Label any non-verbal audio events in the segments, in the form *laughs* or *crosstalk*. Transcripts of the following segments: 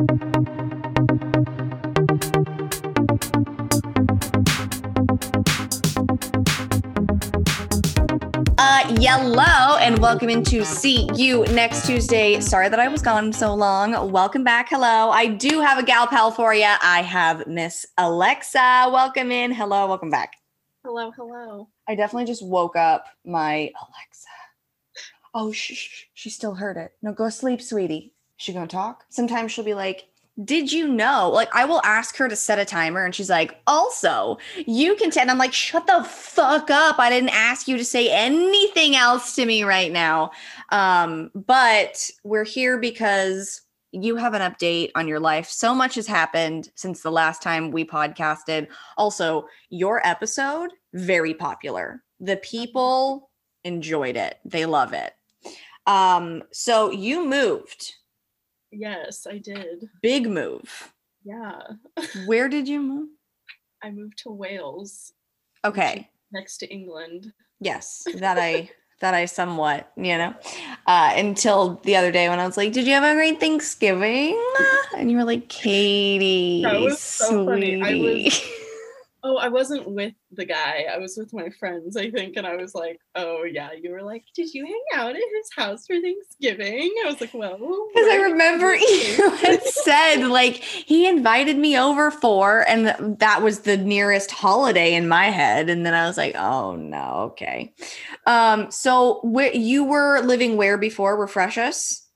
Uh, yellow, and welcome into See You next Tuesday. Sorry that I was gone so long. Welcome back. Hello. I do have a gal pal for you. I have Miss Alexa. Welcome in. Hello. Welcome back. Hello, hello. I definitely just woke up my Alexa. Oh, shh, shh, she still heard it. No, go sleep, sweetie. She gonna talk? Sometimes she'll be like, did you know? Like, I will ask her to set a timer, and she's like, also, you can. And I'm like, shut the fuck up. I didn't ask you to say anything else to me right now. Um, but we're here because you have an update on your life. So much has happened since the last time we podcasted. Also, your episode, very popular. The people enjoyed it, they love it. Um, so you moved, Yes, I did. big move. Yeah. Where did you *laughs* move? I moved to Wales Okay. next to England. Yes, that I that I somewhat, you know, uh, until the other day when I was like, "Did you have a great Thanksgiving?" And you were like, "Katie, *laughs* That was so funny. I was- sweetie." Oh, I wasn't with the guy. I was with my friends, I think, and I was like, "Oh yeah." You were like, "Did you hang out at his house for Thanksgiving?" I was like, "Well." Because I remember *laughs* you had said like he invited me over for, and that was the nearest holiday in my head. And then I was like, oh no, okay. Um, so where you were living where before? Refresh us.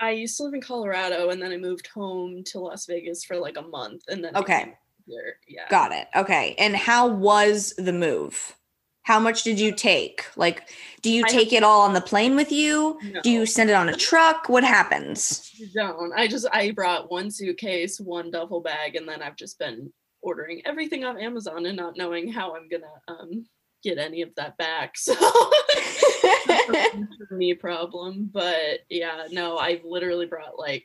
I used to live in Colorado, and then I moved home to Las Vegas for like a month, and then Okay. Yeah. Got it. Okay. And how was the move? How much did you take? Like, do you I take it all on the plane with you? Do you send it on a truck? What happens? You don't. I just I brought one suitcase, one duffel bag, and then I've just been ordering everything off Amazon and not knowing how I'm gonna um get any of that back. *laughs* So *laughs* *laughs* me problem. But yeah, no, I literally brought like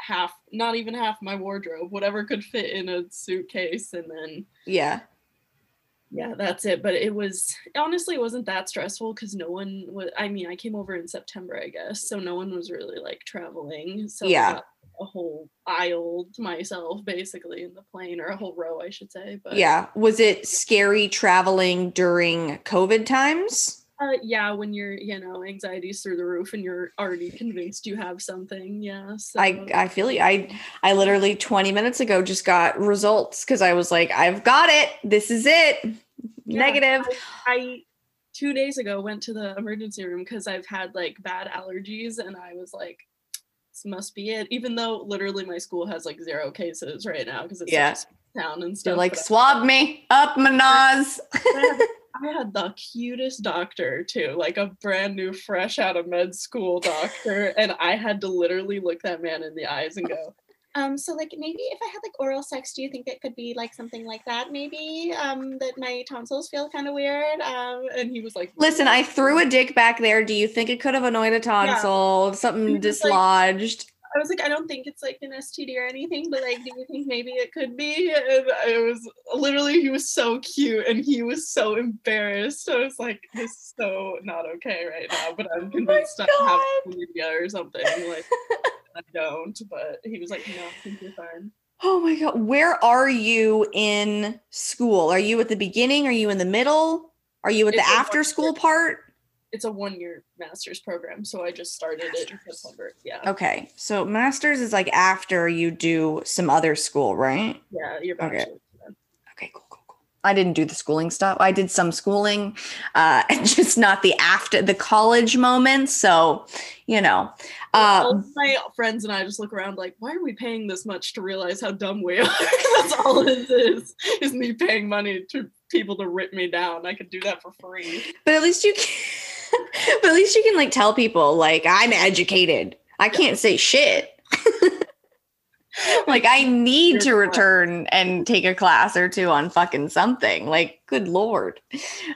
half, not even half my wardrobe, whatever could fit in a suitcase, and then yeah. yeah, that's it. But it was honestly it wasn't that stressful because no one was. I mean, I came over in September, I guess, so no one was really like traveling. So Yeah. a whole aisle to myself, basically, in the plane, or a whole row, I should say. But Yeah. Was it scary traveling during COVID times? Uh, yeah, when you're, you know, anxiety's through the roof and you're already convinced you have something, yeah. So I I feel you. I I literally 20 minutes ago just got results because I was like, I've got it. This is it. Yeah, Negative. I two days ago went to the emergency room because I've had like bad allergies and I was like, this must be it. Even though literally my school has like zero cases right now because it's Yeah. town and They're like, swab me up my *laughs* nose. I had, the cutest doctor too, like a brand new, fresh out of med school doctor, *laughs* and I had to literally look that man in the eyes and go, Um, so like maybe if I had like oral sex, do you think it could be like something like that? Maybe um, that my tonsils feel kind of weird. Um, and he was like, Listen, I threw a dick back there. Do you think it could have annoyed a tonsil? Something He was like- dislodged? I was like, I don't think it's like an STD or anything, but like, do you think maybe it could be? And I was literally, he was so cute and he was so embarrassed. I was like, this is so not okay right now, but I'm oh convinced I have chlamydia or something. Like, *laughs* I don't, but he was like, no, I think you're fine. Oh my god. Where are you in school? Are you at the beginning? Are you in the middle? Are you at the It's a after school part? It's a one year master's program, so I just started it in September. Yeah. Okay. So masters is like after you do some other school, right? Yeah, your Okay. bachelor's. Okay, cool, cool, cool. I didn't do the schooling stuff. I did some schooling, uh, *laughs* just not the after the college moments. So, you know, uh, my friends and I just look around like, why are we paying this much to realize how dumb we *laughs* are? That's all it is, is me paying money to people to rip me down. I could do that for free. but at least you can, but at least you can like tell people like I'm educated. I can't say shit. like I need to return and take a class or two on fucking something. Like, good lord.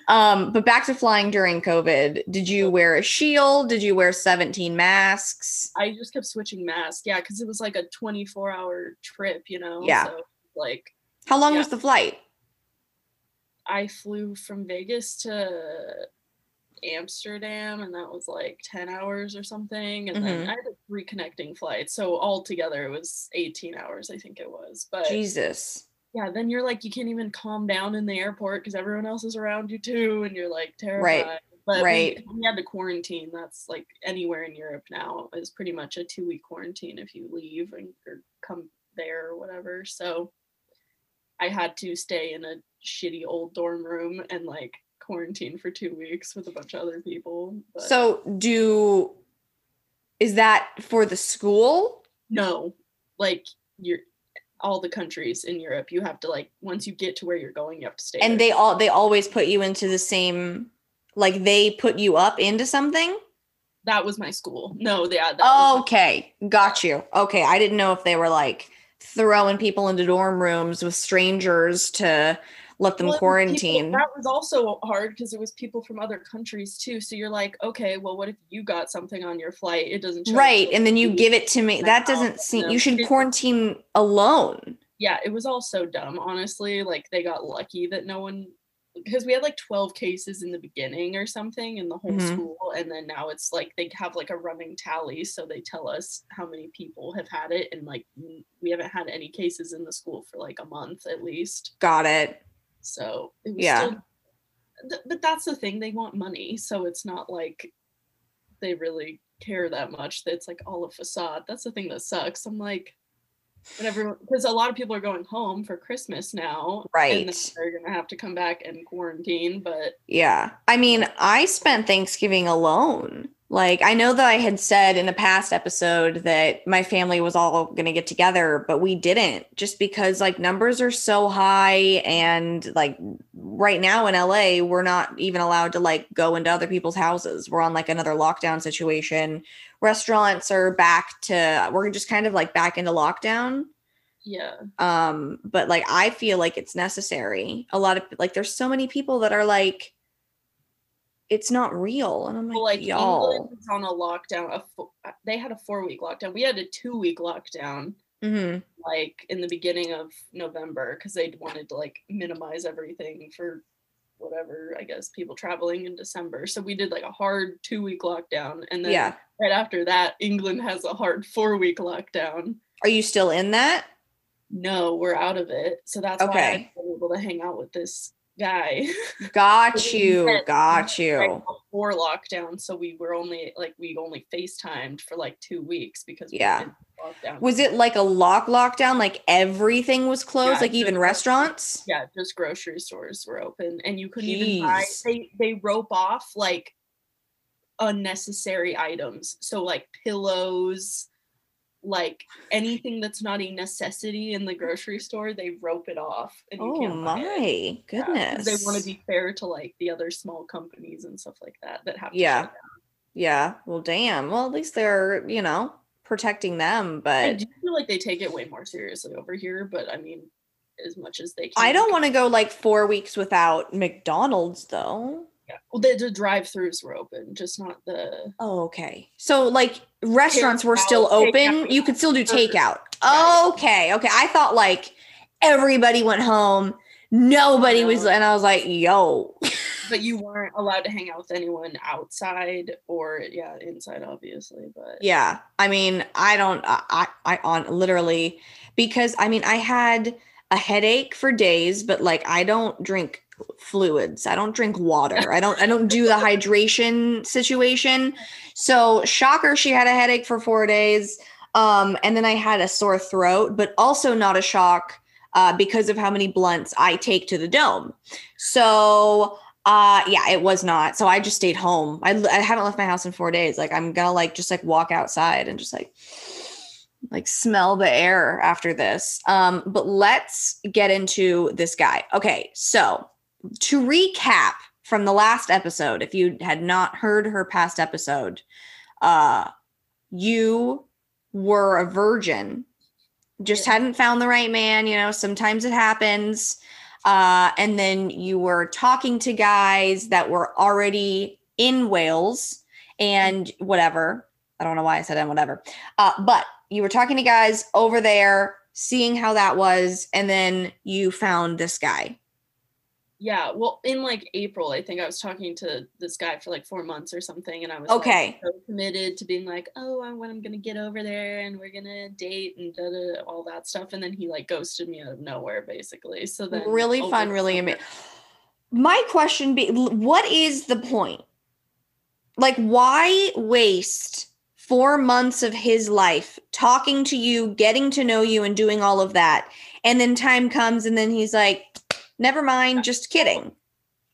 Um, but back to flying during COVID. Did you wear a shield? Did you wear 17 masks? I just kept switching masks. Yeah, because it was like a 24 hour trip, you know? Yeah. So, like, How long Yeah. was the flight? I flew from Vegas to Amsterdam, and that was like 10 hours or something. And then Mhm. I had like three connecting flights. So altogether it was 18 hours, I think it was. But Jesus. yeah, then you're like, you can't even calm down in the airport because everyone else is around you too, and you're like terrified. Right. But we- right. we, had to quarantine. That's like anywhere in Europe now is pretty much a two week quarantine if you leave and or come there or whatever. So I had to stay in a shitty old dorm room and like quarantine for two weeks with a bunch of other people. But So do is that for the school? no, like you're all the countries in Europe, you have to like once you get to where you're going, you have to stay. And there. they all they always put you into the same like they put you up into something? that was my school. No, yeah, that was my- Okay, got you. Okay, I didn't know if they were like throwing people into dorm rooms with strangers to let them Well, was people- quarantine. that was also hard because it was people from other countries too. So you're like, okay, well, what if you got something on your flight? It doesn't right, and then you give it to me. That doesn't seem you should quarantine alone. Yeah, it was all so dumb, honestly. Like they got lucky that no one because we had like 12 cases in the beginning or something in the whole Mhm. school and then now it's like they have like a running tally so they tell us how many people have had it and like we haven't had any cases in the school for like a month at least Got it. So it was Yeah. still, th- but that's the thing. They want money, so it's not like they really care that much. That's like all a facade. That's the thing that sucks. I'm like, whatever, because a lot of people are going home for Christmas now, Right. And they're gonna have to come back and quarantine. But Yeah. I mean, I spent Thanksgiving alone. Like, I know that I had said in a past episode that my family was all going to get together, but we didn't just because, like, numbers are so high. And, like, right now in LA, we're not even allowed to, like, go into other people's houses. We're on, like, another lockdown situation. Restaurants are back to, we're just kind of like back into lockdown yeah, um but like i feel like it's necessary a lot of like there's so many people that are like it's not real and i'm like, well, like y'all England on a lockdown. A uh, they had a four week lockdown. We had a two week lockdown. Mhm. like in the beginning of November because they wanted to like minimize everything for whatever I guess people traveling in December. So we did like a hard two week lockdown, and then yeah right after that, England has a hard four week lockdown. are you still in that No, we're out of it. So that's why I'm able to hang out with this guy. got *laughs* you got you before lockdown, so we were only like we only FaceTimed for like two weeks because we Yeah. lockdown. was it like a lock lockdown like everything was closed Yeah, like even restaurants yeah just grocery stores were open and you couldn't even buy they they rope off like unnecessary items so like pillows like anything that's not a necessity in the grocery store they rope it off and you oh can't buy it. my Yeah, goodness they want to be fair to like the other small companies and stuff like that that have Yeah. yeah well damn well at least they're you know protecting them but I do feel like they take it way more seriously over here but i mean as much as they can I don't want to go like four weeks without McDonald's though. Well the, the drive-throughs were open just not the Oh, okay. So like restaurants were still open. You could still do takeout. Okay. Okay. I thought like everybody went home. Nobody was and I was like, yo. but you weren't allowed to hang out with anyone outside or yeah inside obviously but Yeah. I mean, I don't I I, I on literally because I mean I had a headache for days, but like I don't drink fluids. I don't drink water. I don't I don't do the hydration situation. So shocker, she had a headache for four days. Um, and then I had a sore throat, but also not a shock uh, because of how many blunts I take to the dome. So uh yeah it was not so i just stayed home I, I haven't left my house in four days like i'm gonna like just like walk outside and just like like smell the air after this um but let's get into this guy okay so to recap from the last episode if you had not heard her past episode uh you were a virgin just hadn't found the right man you know sometimes it happens uh, and then you were talking to guys that were already in Wales and whatever. I don't know why I said and whatever. Uh, but you were talking to guys over there, seeing how that was, and then you found this guy. Yeah, well, in like April, I think I was talking to this guy for like four months or something, and I was like, Okay. so committed to being like, oh, I, when I'm gonna get over there and we're gonna date and da, da, all that stuff, and then he like ghosted me out of nowhere, basically. So then really over fun, really amazing. My question be what is the point? Like, why waste four months of his life talking to you, getting to know you, and doing all of that? And then time comes, and then he's like, never mind, just kidding.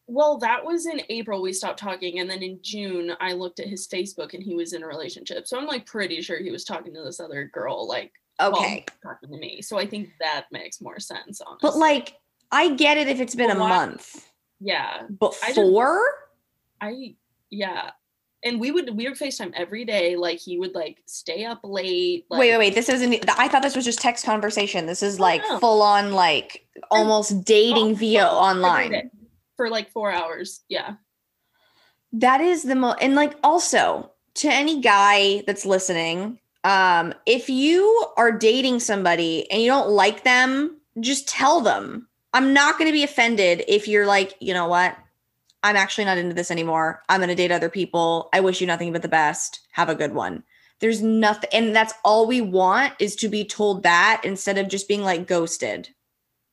Well, that was in April we stopped talking, and then in June I looked at his Facebook and he was in a relationship. So I'm like pretty sure he was talking to this other girl, like Okay. talking to me. So I think that makes more sense. Honestly. But like, I get it if it's been Well, a month. yeah, But I just-? I yeah. And we would we would FaceTime every day. Like he would like stay up late. Like, wait, wait, wait. This isn't. I thought this was just text conversation. This is like full on, like almost dating Oh, via oh, online. for like four hours. Yeah. That is the most, and like also to any guy that's listening, um, if you are dating somebody and you don't like them, just tell them. I'm not going to be offended if you're like, you know what? I'm actually not into this anymore. I'm going to date other people. I wish you nothing but the best. Have a good one. There's nothing, and that's all we want is to be told that instead of just being like ghosted.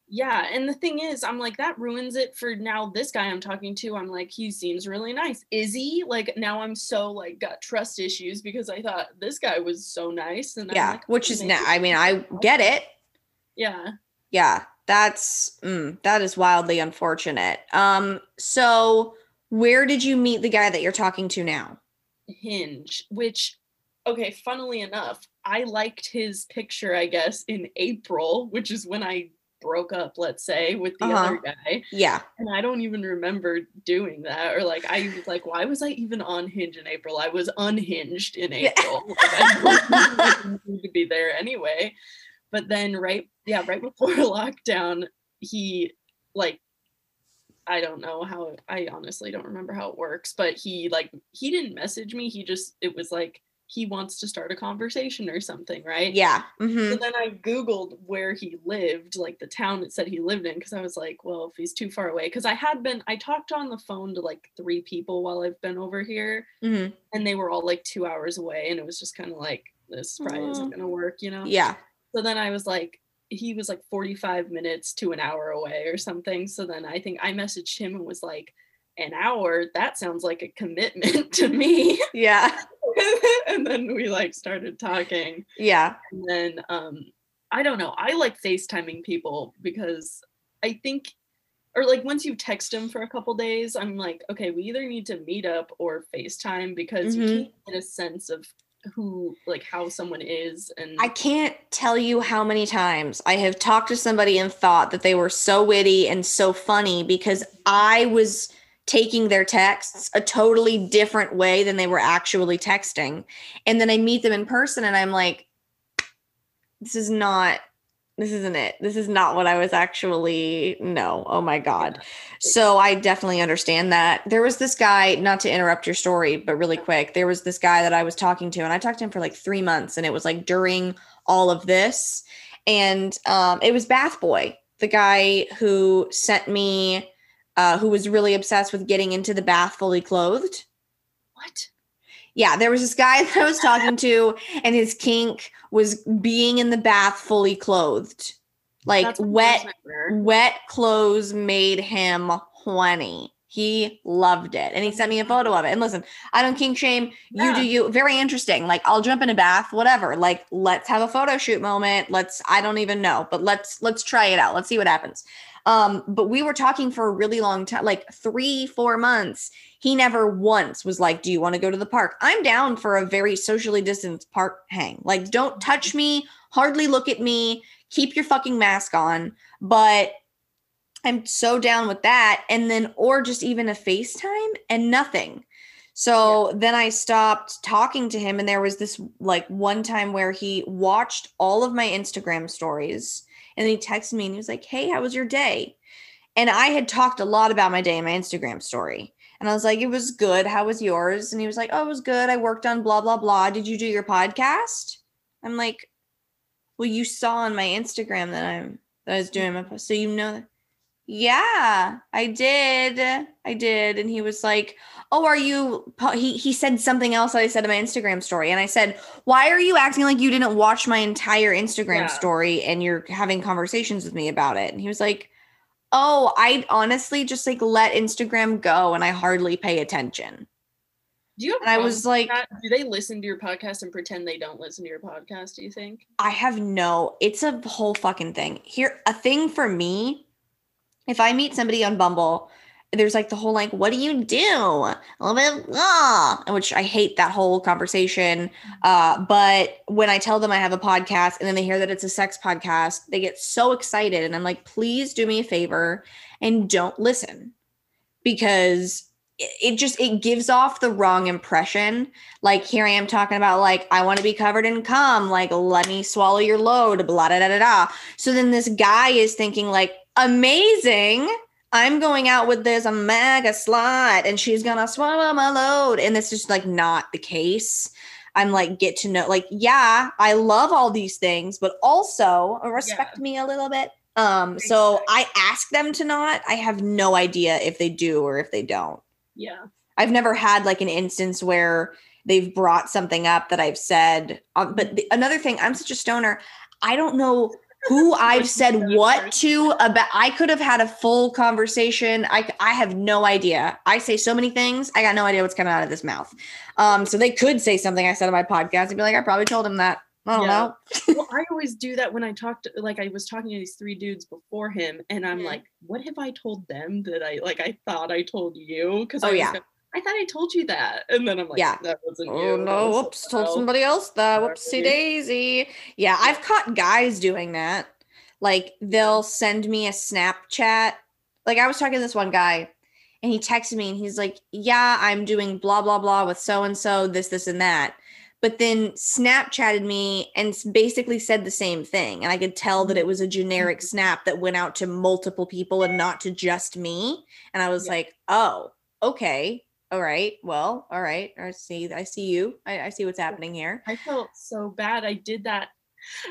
Yeah. And the thing is, I'm like, that ruins it for now. This guy I'm talking to, I'm like, he seems really nice. Is he? Like now I'm so like got trust issues because I thought this guy was so nice. And yeah, like, which "Oh, is now. I mean, I get it. Yeah. yeah that's mm, that is wildly unfortunate um so where did you meet the guy that you're talking to now Hinge, which, okay, funnily enough, I liked his picture, I guess, in April, which is when I broke up, let's say, with the Uh-huh. other guy. yeah And I don't even remember doing that. Or like, I was like, why was I even on Hinge in April? I was unhinged in Yeah. April. Like, I *laughs* don't need to be there anyway. But then, right, yeah, right before *laughs* lockdown, he like I don't know how I honestly don't remember how it works, but he like he didn't message me. He just it was like he wants to start a conversation or something, right? yeah hmm So then I Googled where he lived, like the town it said he lived in, because I was like, well, if he's too far away. Because I had been, I talked on the phone to like three people while I've been over here, hmm and they were all like two hours away. And it was just kind of like, this probably isn't going to work, you know? yeah So then I was like, he was like 45 minutes to an hour away or something. So then I think I messaged him and was like, an hour? That sounds like a commitment *laughs* to me. *laughs* yeah and then we like started talking yeah and then um i don't know i like facetiming people because i think or like once you text them for a couple days i'm like okay we either need to meet up or facetime because Mhm. you can't get a sense of who like how someone is and i can't tell you how many times i have talked to somebody and thought that they were so witty and so funny because i was taking their texts a totally different way than they were actually texting. And then i meet them in person and i'm like this is not this isn't it. This is not what i was actually no oh my god. So i definitely understand that. There was this guy not to interrupt your story but really quick there was this guy that i was talking to and i talked to him for like three months and it was like during all of this. And um, it was bath boy the guy who sent me uh, who was really obsessed with getting into the bath fully clothed what yeah, there was this guy *laughs* that I was talking to, and his kink was being in the bath fully clothed. Like wet, wet clothes made him horny. He loved it. And he sent me a photo of it. And listen, I don't kink shame. You Yeah. do you. Very interesting. Like I'll jump in a bath, whatever. Like let's have a photo shoot moment. Let's I don't even know, but let's let's try it out. Let's see what happens. Um, but we were talking for a really long time, like three, four months. He never once was like, Do you want to go to the park? I'm down for a very socially distanced park hang. Like, don't touch me, hardly look at me, keep your fucking mask on. But I'm so down with that. And then, or just even a FaceTime and nothing. So then I stopped talking to him. And there was this like one time where he watched all of my Instagram stories and then he texted me and he was like, Hey, how was your day? And I had talked a lot about my day in my Instagram story. And I was like, It was good. How was yours? And he was like, Oh, it was good. I worked on blah, blah, blah. Did you do your podcast? I'm like, Well, you saw on my Instagram that I'm that I was doing my post. So you know that Yeah, I did. I did. And he was like, Oh, are you? He, he said something else that I said in my Instagram story. And I said, Why are you acting like you didn't watch my entire Instagram Yeah. story and you're having conversations with me about it? And he was like, Oh, I honestly just like let Instagram go and I hardly pay attention. Do you have And I was like, do they listen to your podcast and pretend they don't listen to your podcast? Do you think? I have no, it's a whole fucking thing. Here, a thing for me, if I meet somebody on Bumble, there's like the whole like, what do you do? A little bit, ah, which I hate that whole conversation. Uh, but when I tell them I have a podcast and then they hear that it's a sex podcast, they get so excited. And I'm like, please do me a favor and don't listen because it, it just it gives off the wrong impression like here I am talking about like I want to be covered in cum, like let me swallow your load, blah da da da da. So then this guy is thinking like amazing. I'm going out with this mega slut and she's gonna swallow my load. And it's just like not the case. I'm like, get to know, like, yeah, I love all these things, but also respect me a little bit. Um, so I ask them to not. I have no idea if they do or if they don't. Yeah. I've never had like an instance where they've brought something up that I've said. Um, but the, another thing, I'm such a stoner. I don't know who *laughs* I've said what to about. I could have had a full conversation. I I have no idea. I say so many things. I got no idea what's coming out of this mouth. Um, so they could say something I said on my podcast and be like, I probably told him that. I don't Yeah. know. well, *laughs* I always do that when I talked. Like I was talking to these three dudes before him, and I'm Mhm. like, "What have I told them that I like? I thought I told you because Oh, I was yeah. I thought I told you that, and then I'm like, Yeah. that wasn't oh, you. Oh that no, was whoops, told else." somebody else that. Whoopsie daisy. Yeah, I've caught guys doing that. Like they'll send me a Snapchat. Like I was talking to this one guy and he texted me and he's like, Yeah, I'm doing blah blah blah with so and so, this, this, and that. But then Snapchatted me and basically said the same thing. And I could tell that it was a generic mm-hmm. snap that went out to multiple people and not to just me. And I was Yeah. like, Oh, okay. All right. Well, all right. I see. I see you. I, I see what's happening here. I felt so bad. I did that. *laughs*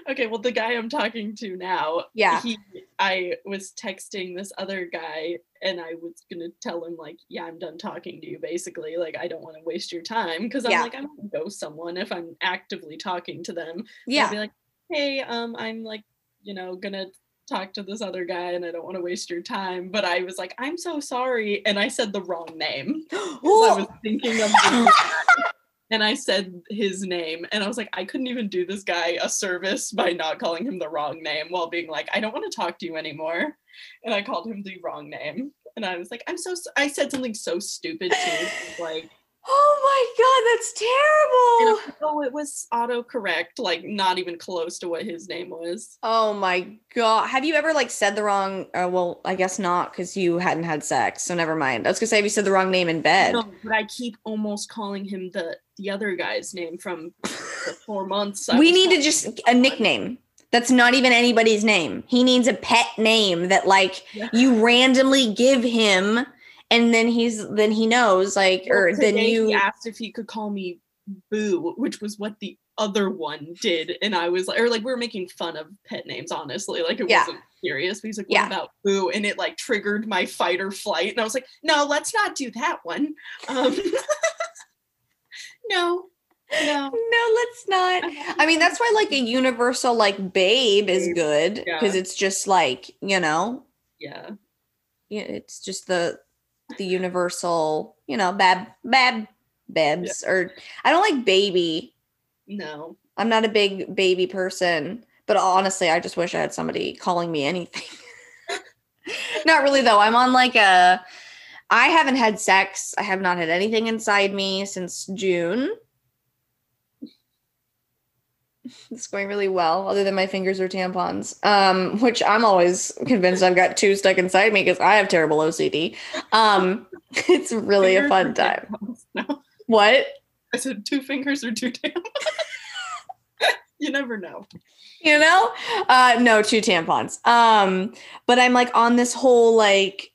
Okay, well, the guy I'm talking to now, Yeah. he, I was texting this other guy, and I was gonna tell him like, yeah, I'm done talking to you. Basically, like, I don't want to waste your time because I'm Yeah. like, I'm gonna ghost someone if I'm actively talking to them. Yeah. be like, hey, um, I'm like, you know, gonna talk to this other guy, and I don't want to waste your time. But I was like, I'm so sorry, and I said the wrong name. *gasps* I was thinking of *laughs* *laughs* and I said his name, and I was like, I couldn't even do this guy a service by not calling him the wrong name while being like, I don't want to talk to you anymore, and I called him the wrong name, and I was like, I'm so, I said something so stupid too, like, oh my God, that's terrible. oh, it was autocorrect, like not even close to what his name was. Oh my God. Have you ever like said the wrong? Uh, well, I guess not because you hadn't had sex. So never mind. I was to say, have you said the wrong name in bed? No, but I keep almost calling him the the other guy's name from the *laughs* four months. I we need to just a nickname. That's not even anybody's name. He needs a pet name that like Yeah. you randomly give him and then he's then he knows like Well, or then you he asked if he could call me Boo, which was what the other one did, and I was like, or like we were making fun of pet names, honestly, like it Yeah. wasn't serious. But he's like, what Yeah. about Boo? And it like triggered my fight or flight, and I was like, no, let's not do that one. Um, *laughs* no, no. No, let's not. I mean, that's why like a universal like babe is good because yeah. it's just like, you know, yeah, yeah, it's just the the universal, you know, bab bab babs or I don't like baby. no. I'm not a big baby person, but honestly, I just wish I had somebody calling me anything. *laughs* not really though. I'm on like a I haven't had sex. I have not had anything inside me since June. *laughs* It's going really well, other than my fingers or tampons, um, which I'm always convinced I've got two stuck inside me because I have terrible OCD. Um, *laughs* it's really a fun time. No, What? I said two fingers or two tampons. *laughs* you never know. you know uh no two tampons um but i'm like on this whole like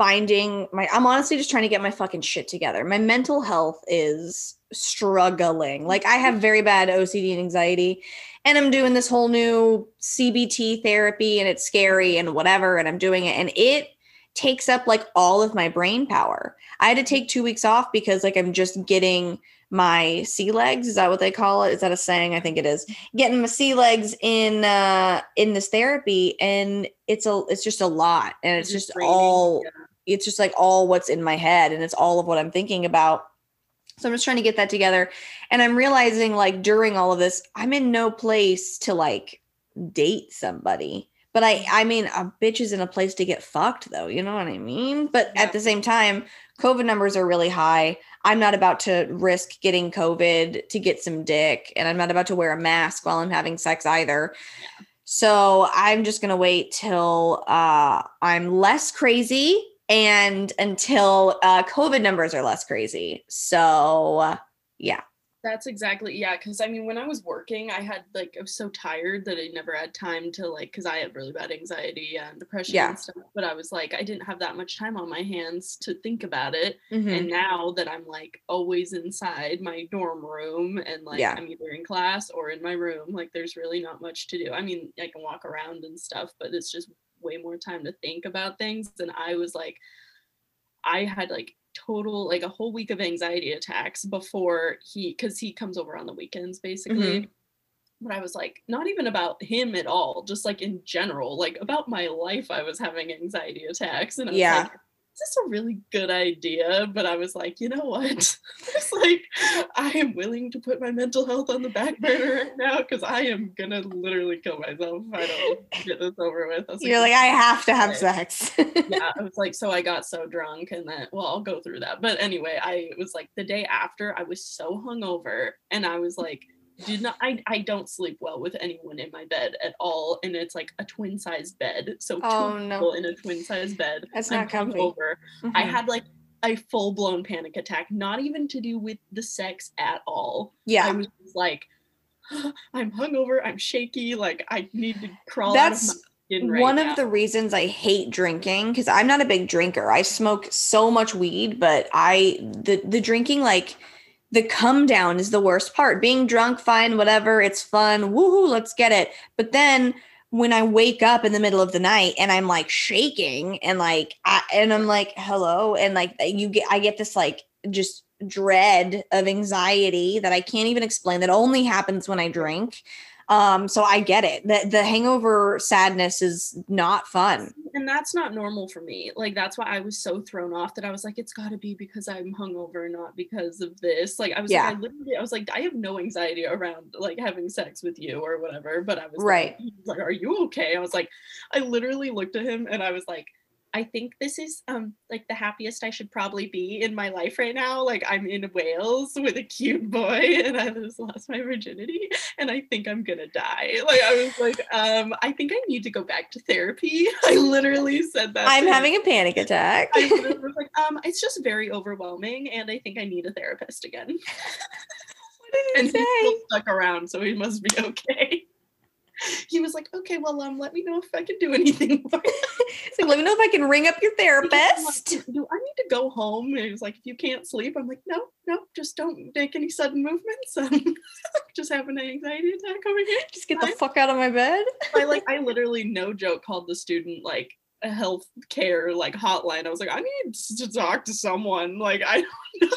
finding my i'm honestly just trying to get my fucking shit together my mental health is struggling like i have very bad ocd and anxiety and i'm doing this whole new cbt therapy and it's scary and whatever and i'm doing it and it takes up like all of my brain power. I had to take two weeks off because like I'm just getting my sea legs. Is that what they call it? Is that a saying? I think it is. Getting my sea legs in uh in this therapy and it's a it's just a lot and it's just all yeah. It's just like all what's in my head and it's all of what I'm thinking about. So I'm just trying to get that together. And I'm realizing like during all of this, I'm in no place to like date somebody. But I I mean a bitch is in a place to get fucked though, you know what I mean? But Yeah. at the same time, COVID numbers are really high. I'm not about to risk getting COVID to get some dick, and I'm not about to wear a mask while I'm having sex either. So I'm just gonna wait till uh, I'm less crazy and until uh, COVID numbers are less crazy. So uh, yeah, That's exactly yeah. Because I mean, when I was working, I had like I was so tired that I never had time to like because I had really bad anxiety and depression Yeah. and stuff. But I was like, I didn't have that much time on my hands to think about it. Mhm. And now that I'm like always inside my dorm room and like Yeah. I'm either in class or in my room, like there's really not much to do. I mean, I can walk around and stuff, but it's just way more time to think about things. And I was like, I had like total like a whole week of anxiety attacks before he because he comes over on the weekends basically. Mm-hmm. But I was like, not even about him at all, just like in general, like about my life, I was having anxiety attacks. And I was Yeah. like, this is a really good idea? But I was like, you know what? *laughs* it's like I am willing to put my mental health on the back burner right now because I am gonna literally kill myself if I don't get this over with. I you're like I have to have sex. yeah, *laughs* I was like, so I got so drunk, and then, well, I'll go through that. But anyway, I it was like the day after, I was so hungover, and I was like, did not, I, I don't sleep well with anyone in my bed at all, and it's like a twin size bed, so two Oh, no. people in a twin size bed. That's I'm not comfy. hungover. I Mhm. had like a full blown panic attack, not even to do with the sex at all. Yeah i was just like, *gasps* I'm hungover, I'm shaky, like I need to crawl That's out of my right one now. of the reasons I hate drinking because I'm not a big drinker. I smoke so much weed, but I the the drinking like the come down is the worst part. Being drunk, fine, whatever, it's fun, woohoo, let's get it. But then when I wake up in the middle of the night and I'm like shaking and like I, and I'm like hello and like you get I get this like just dread of anxiety that I can't even explain that only happens when I drink. Um, so I get it. The the hangover sadness is not fun. and that's not normal for me. Like that's why I was so thrown off that I was like, it's got to be because I'm hungover, not because of this. Like I was Yeah. like, I literally, I was like, I have no anxiety around like having sex with you or whatever. But I was Right. Like, was like, are you okay? I was like, I literally looked at him and I was like. I think this is um like the happiest I should probably be in my life right now. Like I'm in Wales with a cute boy *laughs* and I just lost my virginity and I think I'm gonna die. Like I was like, um, I think I need to go back to therapy. *laughs* I literally said that. I'm to him. having a panic attack. I *laughs* was like, um, it's just very overwhelming, and I think I need a therapist again. what did and you he still stuck around, so he must be okay. *laughs* He was like, okay, well, um, let me know if I can do anything. *laughs* more." Let me know if I can ring up your *laughs* He was like, therapist. do I need to go home? And he was like, if you can't sleep, I'm like, no, no, just don't make any sudden movements. Um, just have an anxiety attack over here. Just get the fuck out of my bed. I like I literally no joke called the student like a health care like hotline. I was like, I need to talk to someone. Like I *laughs* don't know.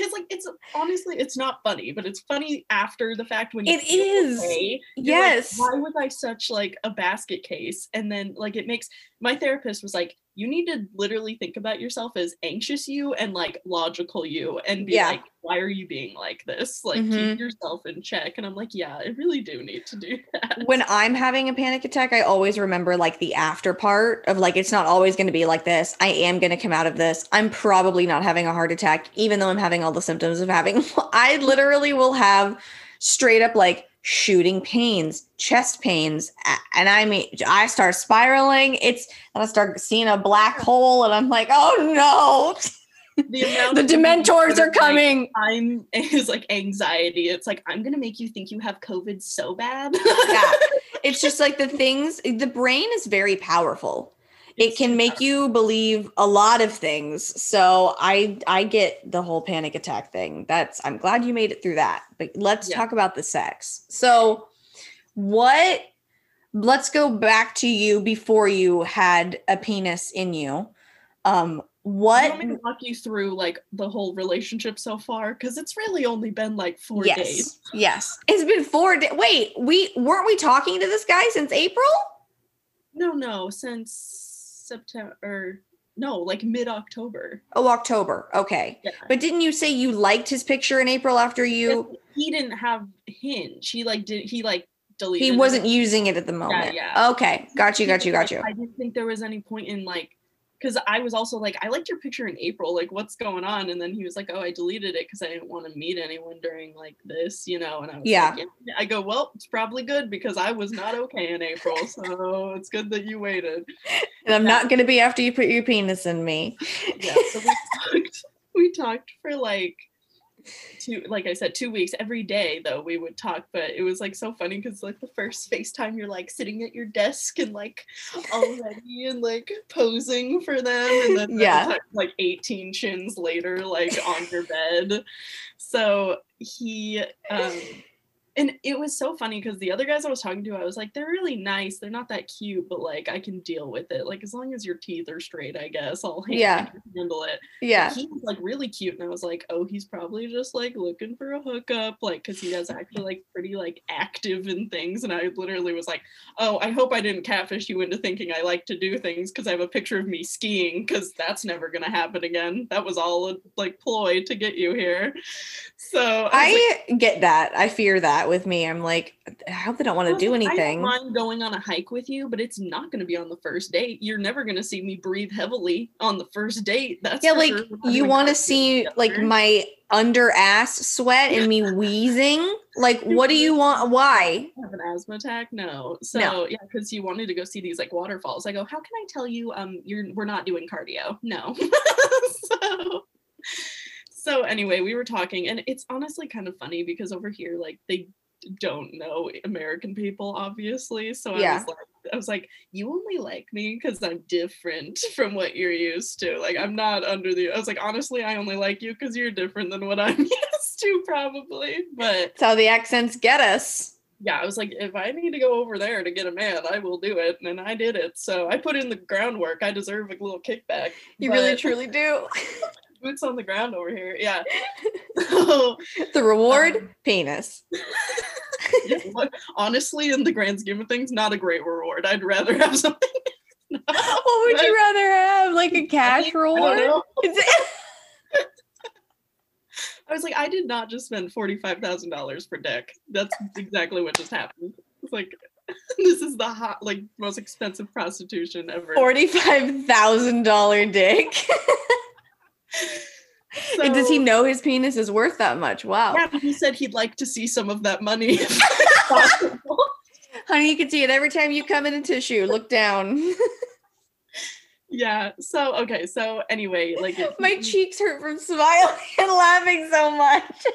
Cause like it's honestly it's not funny, but it's funny after the fact when you It is. okay. You're like, Yes. Why was I such like a basket case? And then like it makes my therapist was like, you need to literally think about yourself as anxious you and like logical you and be Yeah. like, why are you being like this? Like Mhm. keep yourself in check. And I'm like, yeah, I really do need to do *laughs* that. when I'm having a panic attack, I always remember like the after part of like, it's not always going to be like this. I am going to come out of this. I'm probably not having a heart attack, even though I'm having all the symptoms of having. *laughs* I literally will have straight up like shooting pains, chest pains. And I mean, I start spiraling. It's, and I start seeing a black hole, and I'm like, oh no, *laughs* amount the Dementors are like, coming. I'm *laughs* it's like anxiety. It's like I'm gonna make you think you have COVID so bad. Yeah. *laughs* It's just like the things, the brain is very powerful. It can make you believe a lot of things so i i get the whole panic attack thing that's i'm glad you made it through that but let's Yeah. talk about the sex so what let's go back to you before you had a penis in you Um, what? want me walk you through like the whole relationship so far? Because it's really only been like four yes, days. yes. It's been four days. Wait, we weren't we talking to this guy since April? No, no, since September. No, like mid October. Oh, October. Okay. Yeah. But didn't you say you liked his picture in April after you? He didn't have Hinge. He like did he like deleted. He wasn't using it at the moment. Yeah, yeah. Okay. Got you. Got you. Got you. I didn't think there was any point in like because I was also like, I liked your picture in April. Like, what's going on? And then he was like, Oh, I deleted it because I didn't want to meet anyone during like this, you know. And I was Yeah. like, yeah. I go, Well, it's probably good because I was not okay in April. So it's good that you waited. And I'm not gonna be after you put your penis in me. Yeah. So we *laughs* talked we talked for like two like I said, two weeks every day though we would talk, but it was like so funny because like the first FaceTime you're like sitting at your desk and like already and like posing for them and then Yeah. yeah. like 18 chins later like on your bed. So he um and it was so funny because the other guys I was talking to, I was like, they're really nice. They're not that cute, but like I can deal with it. Like as long as your teeth are straight, I guess I'll han- *laughs* Yeah. handle it. Yeah. He was like really cute, and I was like, oh, he's probably just like looking for a hookup, like because he does actually like pretty like active in things. And I literally was like, oh, I hope I didn't catfish you into thinking I like to do things because I have a picture of me skiing because that's never gonna happen again. That was all a like ploy to get you here. So I, was like, I get that. I fear that with me. I'm like, I hope they don't want to do anything. I don't mind going on a hike with you, but it's not going to be on the first date. You're never going to see me breathe heavily on the first date. That's Yeah, like sure. You want to see like my under ass sweat and me *laughs* wheezing? Like, what do you want? Why? have an asthma attack? No. So No. yeah, because you wanted to go see these like waterfalls. I go, how can I tell you um you're we're not doing cardio? No. *laughs* so so anyway, we were talking, and it's honestly kind of funny because over here, like they don't know American people, obviously. So I Yeah. was like, I was like, you only like me because I'm different *laughs* from what you're used to. Like I'm not under the. I was like, honestly, I only like you because you're different than what I'm *laughs* used to, probably. But That's how the accents get us. yeah, I was like, if I need to go over there to get a man, I will do it. And I did it. So I put in the groundwork. I deserve a little kickback. You really truly do. *laughs* boots on the ground over here. Yeah. *laughs* So the reward, Um, penis. *laughs* yeah, what- honestly, in the grand scheme of things, not a great reward. I'd rather have something. *laughs* What would you rather have? Like a cash I reward? know. I was like, I did not just spend forty-five thousand dollars for dick. That's exactly what just happened. It's like this is the hot, like most expensive prostitution ever. Forty-five thousand dollar dick. *laughs* And Does he know his penis is worth that much? Wow. Yeah, but he said he'd like to see some of that money. *laughs* *laughs* Honey, you can see it every time you come in a tissue. Look down. yeah. So okay. So anyway, like it- My cheeks hurt from smiling and laughing so much.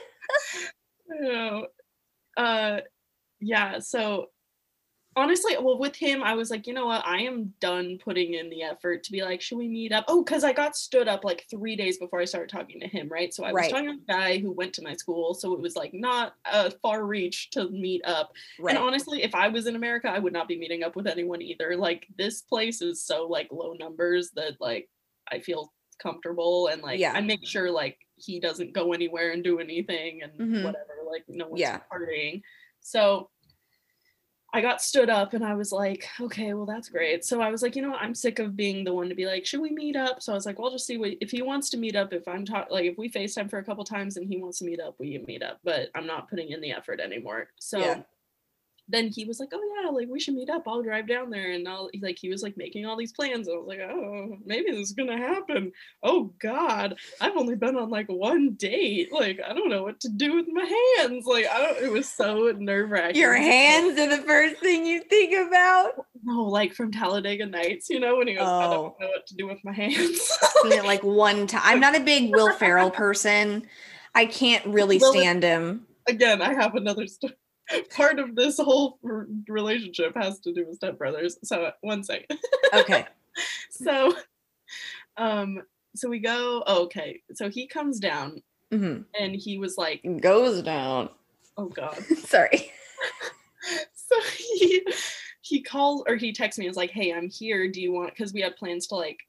uh, yeah. So honestly, well, with him, I was like, you know what? I am done putting in the effort to be like, should we meet up? Oh, because I got stood up like three days before I started talking to him, right? So I was Right. talking to a guy who went to my school, so it was like not a far reach to meet up. And honestly, if I was in America, I would not be meeting up with anyone either. Like this place is so like low numbers that like I feel comfortable and like Yeah. I make sure like he doesn't go anywhere and do anything and Mhm. whatever. Like no one's Yeah. partying. So I got stood up and I was like, okay, well that's great. So I was like, you know, what, I'm sick of being the one to be like, should we meet up? So I was like, well, just see what if he wants to meet up. If I'm talking, like, if we Facetime for a couple times and he wants to meet up, we meet up. But I'm not putting in the effort anymore. So Yeah. Then he was like, oh yeah, like we should meet up. I'll drive down there and I'll like he was like making all these plans. I was like, oh, maybe this is gonna happen. Oh God, I've only been on like one date. Like I don't know what to do with my hands. Like I don't. It was so nerve wracking. Your hands are the first thing you think about. No, like from Talladega Nights, you know, when he goes, I Oh. don't know what to do with my hands. Like one time. I'm not a big Will Ferrell person. I can't *laughs* really stand him. Again, I have another story. *laughs* Part of this whole relationship has to do with stepbrothers. So one second. *laughs* Okay. so, um, so we go. Oh, okay. So he comes down hmm and he was like, Goes down. "Oh God." *laughs* Sorry. so he he calls or he texts me and is like, "Hey, I'm here. Do you want?" Because we had plans to like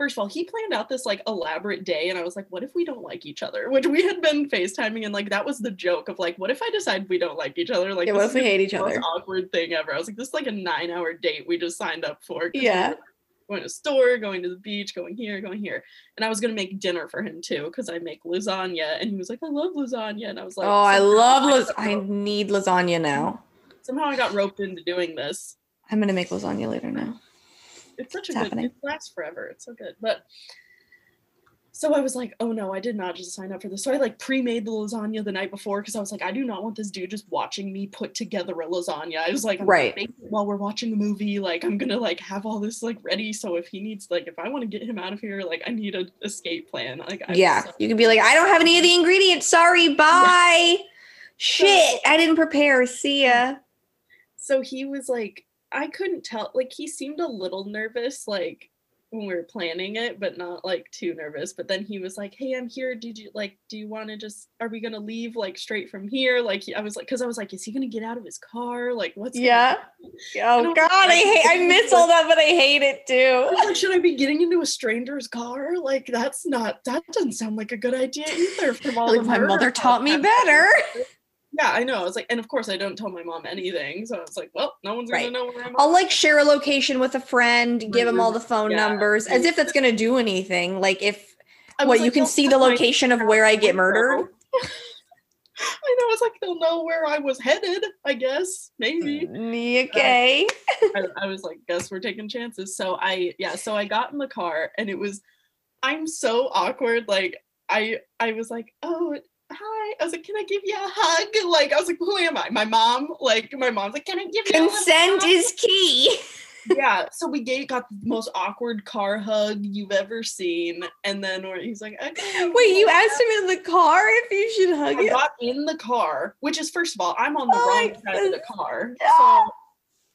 first of all, he planned out this like elaborate day, and I was like, what if we don't like each other? *laughs* Which we had been FaceTiming, and like that was the joke of like, what if I decide we don't like each other? Like, Yeah, this if we hate each other? Awkward thing ever. I was like, this is like a nine hour date we just signed up for. Yeah. Going to store, going to the beach, going here, going here, and I was gonna make dinner for him too because I make lasagna, and he was like, "I love lasagna," and I was like, oh, I love lasagna. I need lasagna now. somehow I got roped into doing this. I'm gonna make lasagna later now. It's such a It's good happening. it lasts forever it's so good but so i was like oh no i did not just sign up for this so i like pre-made the lasagna the night before because i was like i do not want this dude just watching me put together a lasagna i was like Right. while we're watching the movie like i'm gonna like have all this like ready so if he needs like if i want to get him out of here like i need an escape plan like I yeah, so- you can be like, I don't have any of the ingredients. Sorry, bye. Shit, I didn't prepare. See ya. so he was like i couldn't tell like he seemed a little nervous like when we were planning it but not like too nervous but then he was like hey i'm here did you like do you want to just are we gonna leave like straight from here like i was like because i was like is he gonna get out of his car like what's Yeah. Oh God, I hate. I miss all that, but I hate it too. like, should i be getting into a stranger's car like that's not that doesn't sound like a good idea either from *laughs* all Like my mother taught me better. *laughs* yeah i know i was like and of course i don't tell my mom anything so i was like well no one's Right. gonna know where i'm I'll like share a location with a friend, give them all the phone Yeah. numbers, as if that's gonna do anything. Like if what you can see the location of where I get murdered. *laughs* I know. It's like they'll know where I was headed. I guess maybe. Mm, Me uh, Okay. I, I was like, guess we're taking chances. So I yeah. So I got in the car and it was. I'm so awkward. Like I I was like, oh hi. I was like, can I give you a hug? Like I was like, who am I? My mom. Like my mom's like, can I give you a hug? Consent is key. *laughs* yeah. So we gave got the most awkward car hug you've ever seen, and then he's like, okay. *laughs* Wait, you cool." asked him in the car if you should hug I him? got in the car, which is first of all, I'm on the Oh wrong side of the car. So,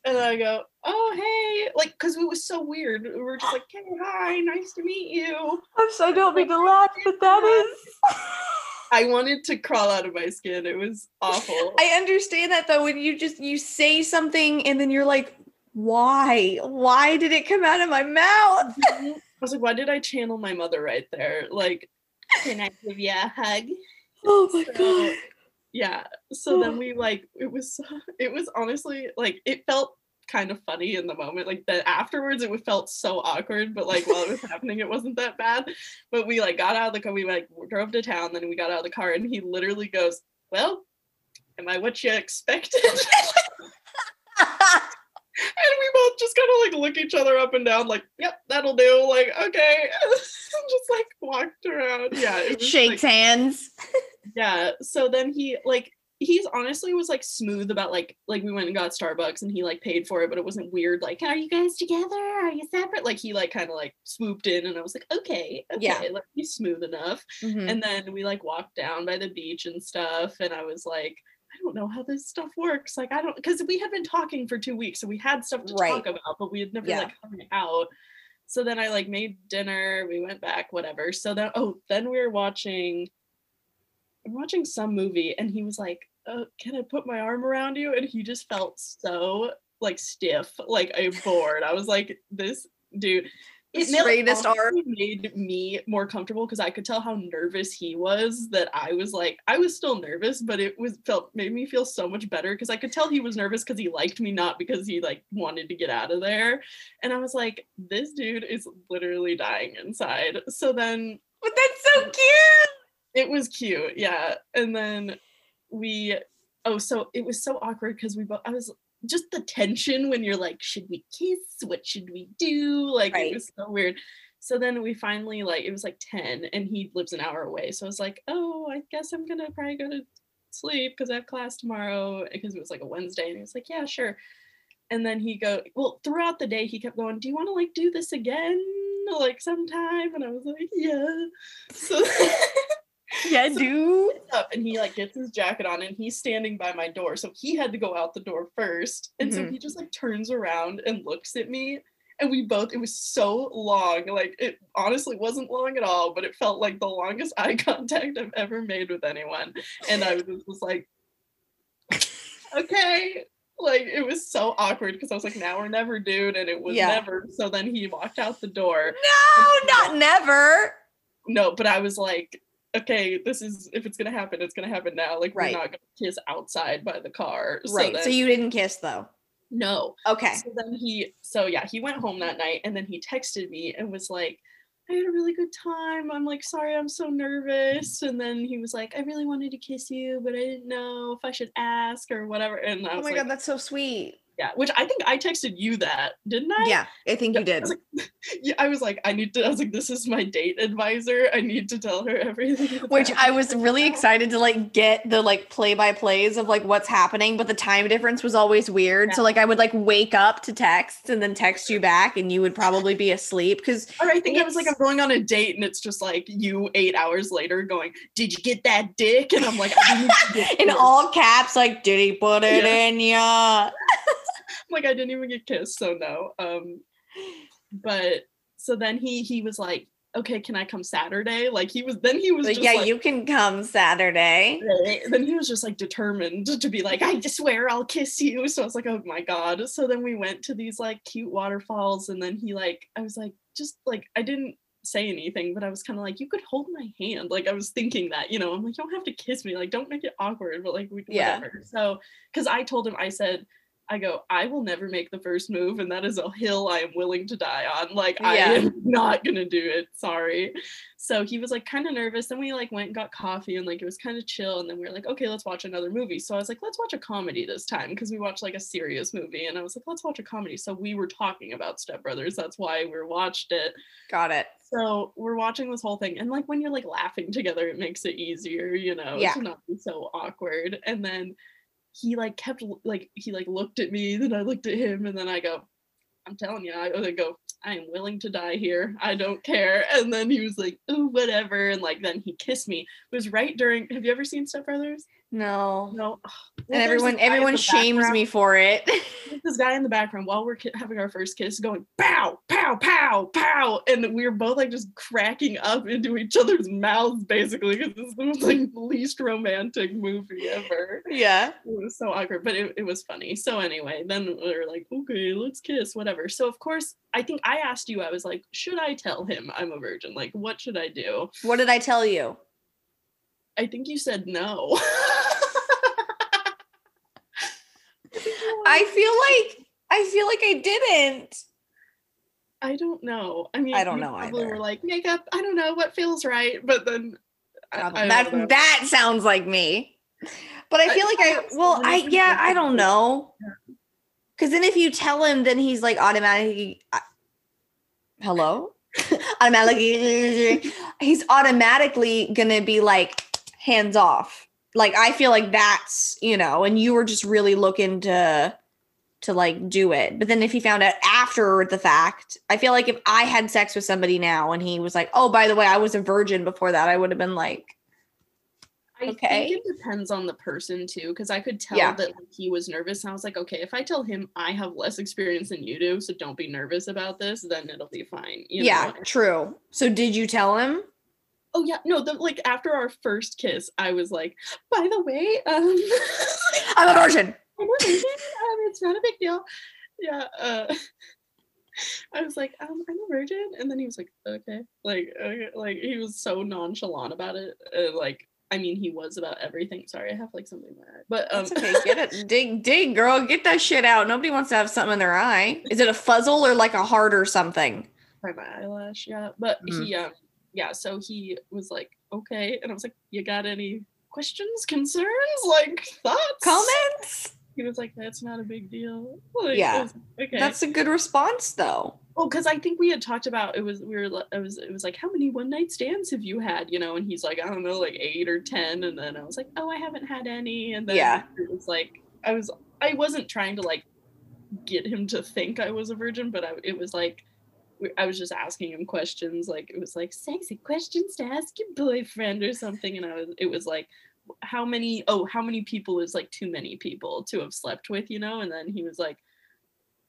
and I go, oh hey, like because it was so weird. We were just like, hey, hi, nice to meet you. I'm so I don't mean to laugh, but that is. *laughs* I wanted to crawl out of my skin. It was awful. *laughs* I understand that though when you just you say something and then you're like, why? Why did it come out of my mouth? *laughs* I was like, why did I channel my mother right there? Like, can I give you a hug? Oh my So, god. yeah so oh. then we like it was it was honestly like it felt kind of funny in the moment like that afterwards it would- felt so awkward but like while it was *laughs* happening it wasn't that bad but we like got out of the car we like drove to town then we got out of the car and he literally goes well am i what you expected *laughs* and we both just kind of like look each other up and down like yep that'll do like okay *laughs* just like walked around yeah was, like, Shakes hands. yeah. So then he like he's honestly was like smooth about like like we went and got Starbucks and he like paid for it, but it wasn't weird. Like, are you guys together? Are you separate? Like he like kind of like swooped in and I was like, okay, okay, Yeah. like he's smooth enough. Mhm. And then we like walked down by the beach and stuff, and I was like. I don't know how this stuff works. Like I don't because we had been talking for two weeks, so we had stuff to Right. talk about, but we had never Yeah. like hung out. So then I like made dinner, we went back, whatever. So then oh, then we were watching I'm watching some movie and he was like, uh, can I put my arm around you? And he just felt so like stiff, like a bored. I was like, this dude. The It straightest arm. made me more comfortable because I could tell how nervous he was. That I was like, I was still nervous, but it was felt made me feel so much better because I could tell he was nervous because he liked me, not because he like wanted to get out of there. And I was like, this dude is literally dying inside. So then But that's so cute. It was cute yeah and then we oh so it was so awkward because we both i was just the tension when you're like should we kiss? What should we do? Like Right. it was so weird. So then we finally like it was like 10 and he lives an hour away so i was like oh i guess i'm gonna probably go to sleep because i have class tomorrow because it was like a wednesday and he was like yeah sure. And then he go well throughout the day he kept going do you want to like do this again? Like sometime? And i was like yeah. So *laughs* *laughs* Yeah, So- dude. up and he like gets his jacket on and he's standing by my door. So he had to go out the door first. And so Mhm. he just like turns around and looks at me. And we both, it was so long. Like it honestly wasn't long at all, but it felt like the longest *laughs* eye contact I've ever made with anyone. And I was just like, okay, like it was so awkward because I was like, now or never, dude, and it was Yeah. never. So then he walked out the door. No, not never. No, but I was like, okay, this is if it's gonna happen, it's gonna happen now. Like Right. we're not gonna kiss outside by the car. Right. So, So you didn't kiss though. no. Okay. So then he, so yeah, he went home that night and then he texted me and was like, I had a really good time. I'm like, sorry, I'm so nervous. And then he was like, I really wanted to kiss you, but I didn't know if I should ask or whatever. And I Oh my like, god, that's so sweet. Yeah, which I think I texted you that, didn't I? Yeah, I think Yeah, you I did. was like, *laughs* yeah, I was like, I need to. I was like, this is my date advisor. I need to tell her everything. *laughs* Which I was really excited to like get the like play by plays of like what's happening, but the time difference was always weird. So like I would like wake up to text and then text you back, and you would probably be asleep because Or I think I was like, I'm going on a date, and it's just like you eight hours later going, Did you get that dick? And I'm like, I *laughs* in all caps, like, did he put it Yeah. in ya? *laughs* like I didn't even get kissed, so no. Um, but so then he he was like, okay, can I come Saturday? Like he was then he was just yeah, like, you can come Saturday. Right. Then he was just like determined to be like, I swear I'll kiss you. So I was like, oh my God. So then we went to these like cute waterfalls. And then he like, I was like, just like, I didn't say anything, but I was kind of like, you could hold my hand. Like I was thinking that, you know, I'm like, you don't have to kiss me. Like, don't make it awkward, but like, we, Yeah. whatever. So, because I told him, I said, I go, I will never make the first move, and that is a hill I am willing to die on. Like, I am *laughs* not gonna do it. Sorry. So he was like kind of nervous. Then we like went and got coffee, and like it was kind of chill. And then we were like, okay, let's watch another movie. So I was like, let's watch a comedy this time because we watched like a serious movie, and I was like, let's watch a comedy. So we were talking about Step Brothers. That's why we watched it. Got it. So we're watching this whole thing, and like when you're like laughing together, it makes it easier, you know, Yeah. to not be so awkward. And then he like kept like he like looked at me, then I looked at him, and then I go, I'm telling you, I I go, I am willing to die here. I don't care. And then he was like, oh, whatever. And like then he kissed me. It was right during. Have you ever seen Step Brothers? No. No. *sighs* and everyone everyone shames me for it. this guy in the background while we're having our first kiss going pow pow pow pow and we are both like just cracking up into each other's mouths basically because this is the like the least romantic movie ever yeah. it was so awkward but it, it was funny so anyway then we were like okay let's kiss whatever so of course i think i asked you i was like should i tell him i'm a virgin like what should i do What did I tell you? I think you said no *laughs* I feel like I feel like I didn't. I don't know. I mean, I don't know probably either. Were like makeup. I don't know what feels right, but then I- I that that sounds like me. But I I- feel like I perhaps well, I yeah, I I don't know. Cuz then if you tell him then he's like automatically hello? *laughs* automatically he's automatically to be like hands off. Like I feel like that's, you know, and you were just really looking to to like do it. But then if he found out after the fact, I feel like if I had sex with somebody now and he was like, "Oh, by the way, I was a virgin before that," I would have been like, I Okay. think it depends on the person too, because I could tell Yeah. that like, he was nervous. And I was like, okay, if I tell him I have less experience than you do, so don't be nervous about this, then it'll be fine. You yeah, know? true. So did you tell him? Oh yeah, no. The, like after our first kiss, I was like, by the way, um, *laughs* I'm a virgin. I'm a virgin. Um, it's not a big deal. Yeah. Uh, *laughs* I was like, um, I'm a virgin, and then he was like, okay, like, okay. like he was so nonchalant about it. Uh, like, I mean, he was about everything. Sorry, I have like something in my eye, but um, That's okay. Get it. Dig, dig, girl. Get that shit out. Nobody wants to have something in their eye. Is it a fuzzle or like a heart or something? my eyelash, yeah. But Mhm. he, um, yeah. So he was like, okay, and I was like, you got any questions, concerns, like thoughts, Comments? He was like, that's not a big deal. Like, Yeah. Was okay. That's a good response, though. Well, because I think we had talked about it was we were it was it was like how many one night stands have you had you know and he's like I don't know like eight or ten and then I was like oh I haven't had any and then Yeah. it was like I was I wasn't trying to like get him to think I was a virgin but I, it was like I was just asking him questions like it was like sexy questions to ask your boyfriend or something and I was it was like how many oh how many people is like too many people to have slept with you know and then he was like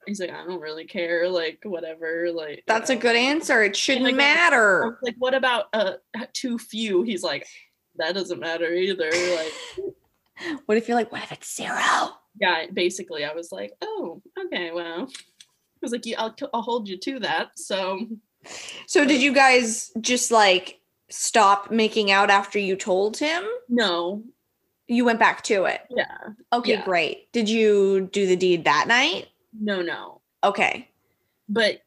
he's like i don't really care like whatever like you That's a good answer. It shouldn't like, I matter. was like what about uh too few he's like that doesn't matter either like *laughs* What if you're like, what if it's zero? yeah, basically, I was like, oh, okay, well, was like, yeah, I'll, I'll hold you to that. So So did you guys just like stop making out after you told him? no, You went back to it. yeah, Okay, Yeah. great. Did you do the deed that night? no, no. Okay. but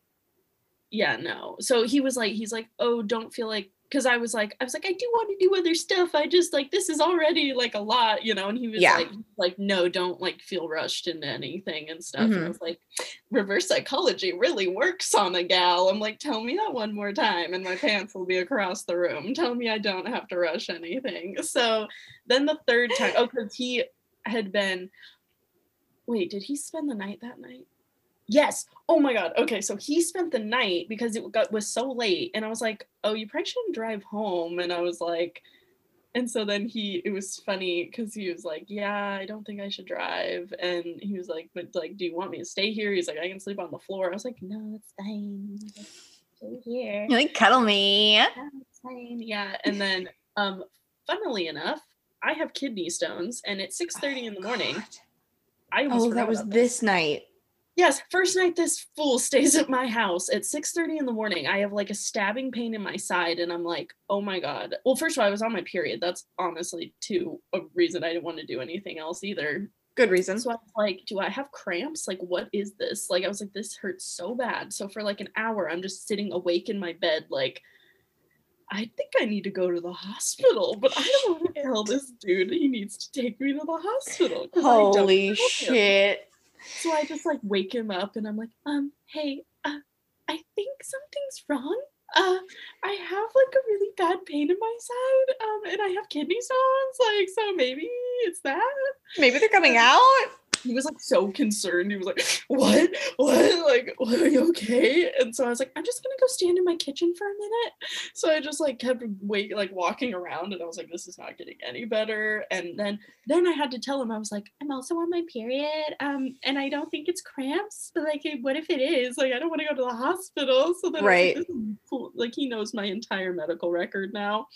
yeah no so he was like he's like oh don't feel like because i was like i was like i do want to do other stuff. I just like this is already like a lot you know and he was Yeah. like like no don't like feel rushed into anything and stuff. And Mhm. i was like reverse psychology really works on a gal. I'm like tell me that one more time and my pants will be across the room. Tell me i don't have to rush anything. So then the third time oh because he had been wait did he spend the night that night Yes. Oh my god. Okay, so he spent the night because it got was so late, and I was like, "Oh, you probably shouldn't drive home." And I was like, and so then he, it was funny because he was like, "Yeah, I don't think I should drive," and he was like, "But like, do you want me to stay here?" He's like, "I can sleep on the floor." I was like, "No, it's fine. Stay here. You like cuddle me. Yeah, it's fine." Yeah, and then, um, funnily enough, I have kidney stones, and at six thirty in the morning, God. I Oh, that was this night. Yes, first night this fool stays at my house at 6:30 in the morning. I have like a stabbing pain in my side and I'm like, "Oh my god." Well, first of all, I was on my period. That's honestly too a reason I didn't want to do anything else either. Good reason. So I was like, "Do I have cramps? Like what is this?" Like I was like, "This hurts so bad." So for like an hour, I'm just sitting awake in my bed like I think I need to go to the hospital, but I don't want to tell this dude he needs to take me to the hospital. Holy shit. So I just like wake him up and I'm like, um, hey, uh, I think something's wrong. Uh, I have like a really bad pain in my side, um, and I have kidney stones. Like, so maybe it's that. Maybe they're coming out. He was like so concerned. He was like, "What? What? Like, what, are you okay?" And so I was like, "I'm just gonna go stand in my kitchen for a minute." So I just like kept wait, like walking around, and I was like, "This is not getting any better." And then then I had to tell him I was like, "I'm also on my period, um, and I don't think it's cramps, but like, what if it is? Like, I don't want to go to the hospital." So then was like, Right. Cool." like he knows my entire medical record now.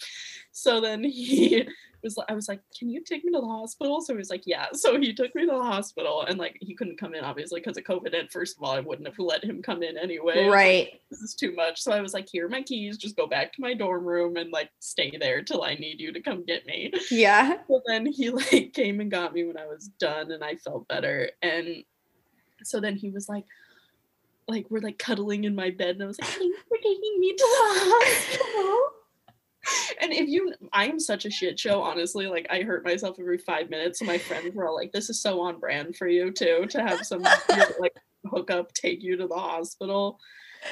So then he was like, I was like, can you take me to the hospital? So he was like, yeah. So he took me to the hospital and like he couldn't come in obviously because of COVID. And first of all, I wouldn't have let him come in anyway. Was like, Right. this is too much. So I was like, here are my keys. Just go back to my dorm room and like stay there till I need you to come get me. Yeah. *laughs* So then he like came and got me when I was done and I felt better. And so then he was like, like we're like cuddling in my bed and I was like, thanks for taking me to the *laughs* hospital. *laughs* And if you, I am such a shit show, honestly. Like I hurt myself every five minutes. So my friends were all like, "This is so on brand for you too, to have some *laughs* like hookup take you to the hospital."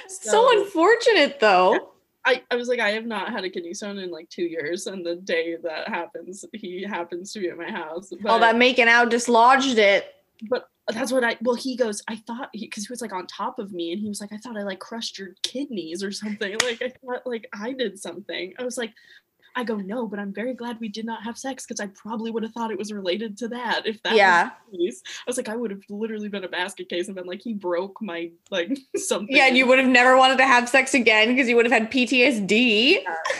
So So- unfortunate though. I, I was like, I have not had a kidney stone in like two years, and the day that happens, he happens to be at my house. All that making out dislodged it. but that's what I well he goes I thought he because he was like on top of me and he was like I thought I like crushed your kidneys or something. *laughs* Like I thought like I did something. I was like I go no but I'm very glad we did not have sex because I probably would have thought it was related to that if that Yeah. was the case. I was like I would have literally been a basket case and been like he broke my like *laughs* something Yeah, and you would have never wanted to have sex again because you would have had PTSD.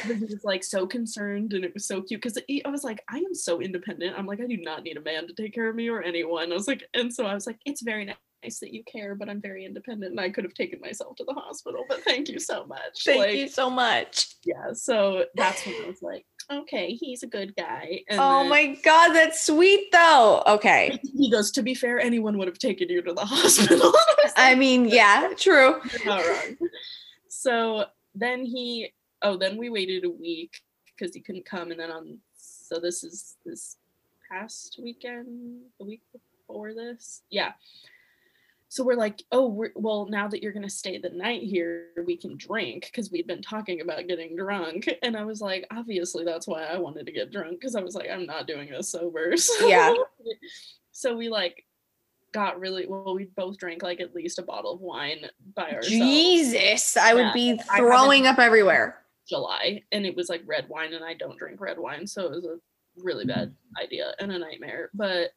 but he was like so concerned and it was so cute because I was like, I am so independent. I'm like, I do not need a man to take care of me or anyone. I was like, and so I was like, it's very nice that you care, but I'm very independent and I could have taken myself to the hospital, but thank you so much. Thank like, you so much. Yeah. So that's when I was like, okay, he's a good guy. And oh then my god, that's sweet though. Okay. he goes, to be fair, anyone would have taken you to the *laughs* hospital. *laughs* I I mean, yeah, true. you're not wrong. So then he, oh, then we waited a week because he couldn't come, and then on, so this is this past weekend, the week before this, yeah. So we're like, oh, we're, well, now that you're gonna stay the night here, we can drink because we'd been talking about getting drunk, and I was like, obviously that's why I wanted to get drunk because I was like, I'm not doing this sober. *laughs* So, Yeah. So we like got really well. We both drank like at least a bottle of wine by ourselves. Jesus, I would be throwing up everywhere. July, and it was like red wine, and I don't drink red wine, so it was a really bad idea and a nightmare. But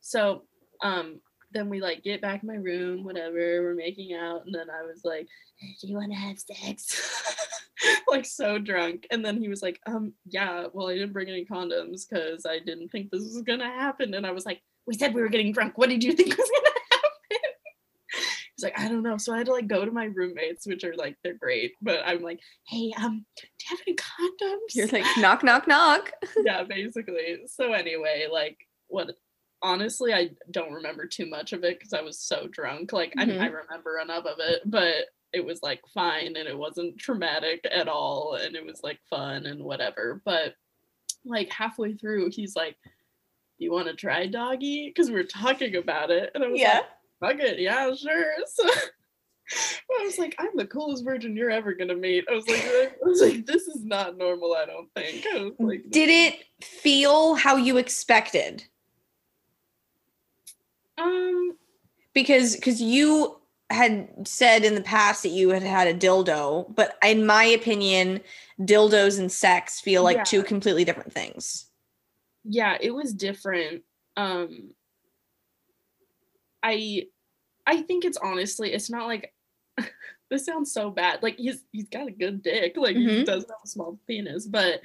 so um then we like get back in my room, whatever, we're making out, and then I was like, Do you wanna have sex? *laughs* like so drunk. And then he was like, um, yeah, well, I didn't bring any condoms because I didn't think this was gonna happen. And I was like, we said we were getting drunk. What did you think was gonna *laughs* happen? He's like, I don't know. So I had to like go to my roommates, which are like they're great, but I'm like, hey, um, do you have any condoms? You're like knock knock knock. *laughs* yeah, basically. So anyway, like what honestly I don't remember too much of it because I was so drunk. Like I mean I remember enough of it, but it was like fine and it wasn't traumatic at all and it was like fun and whatever. But like halfway through he's like, You wanna try doggy? Because we are talking about it. And I was Yeah. like, fuck it, yeah, sure. *laughs* So I was like, I'm the coolest virgin you're ever gonna meet. I was like, I was *laughs* like, this is not normal. I don't think. I was like, Did it feel how you expected? Um, Because because you had said in the past that you had had a dildo, but in my opinion, dildos and sex feel like two completely different things. yeah, it was different. Um, I, I think it's honestly, it's not like. *laughs* this sounds so bad. Like he's he's got a good dick. Like he Mhm. does have a small penis, but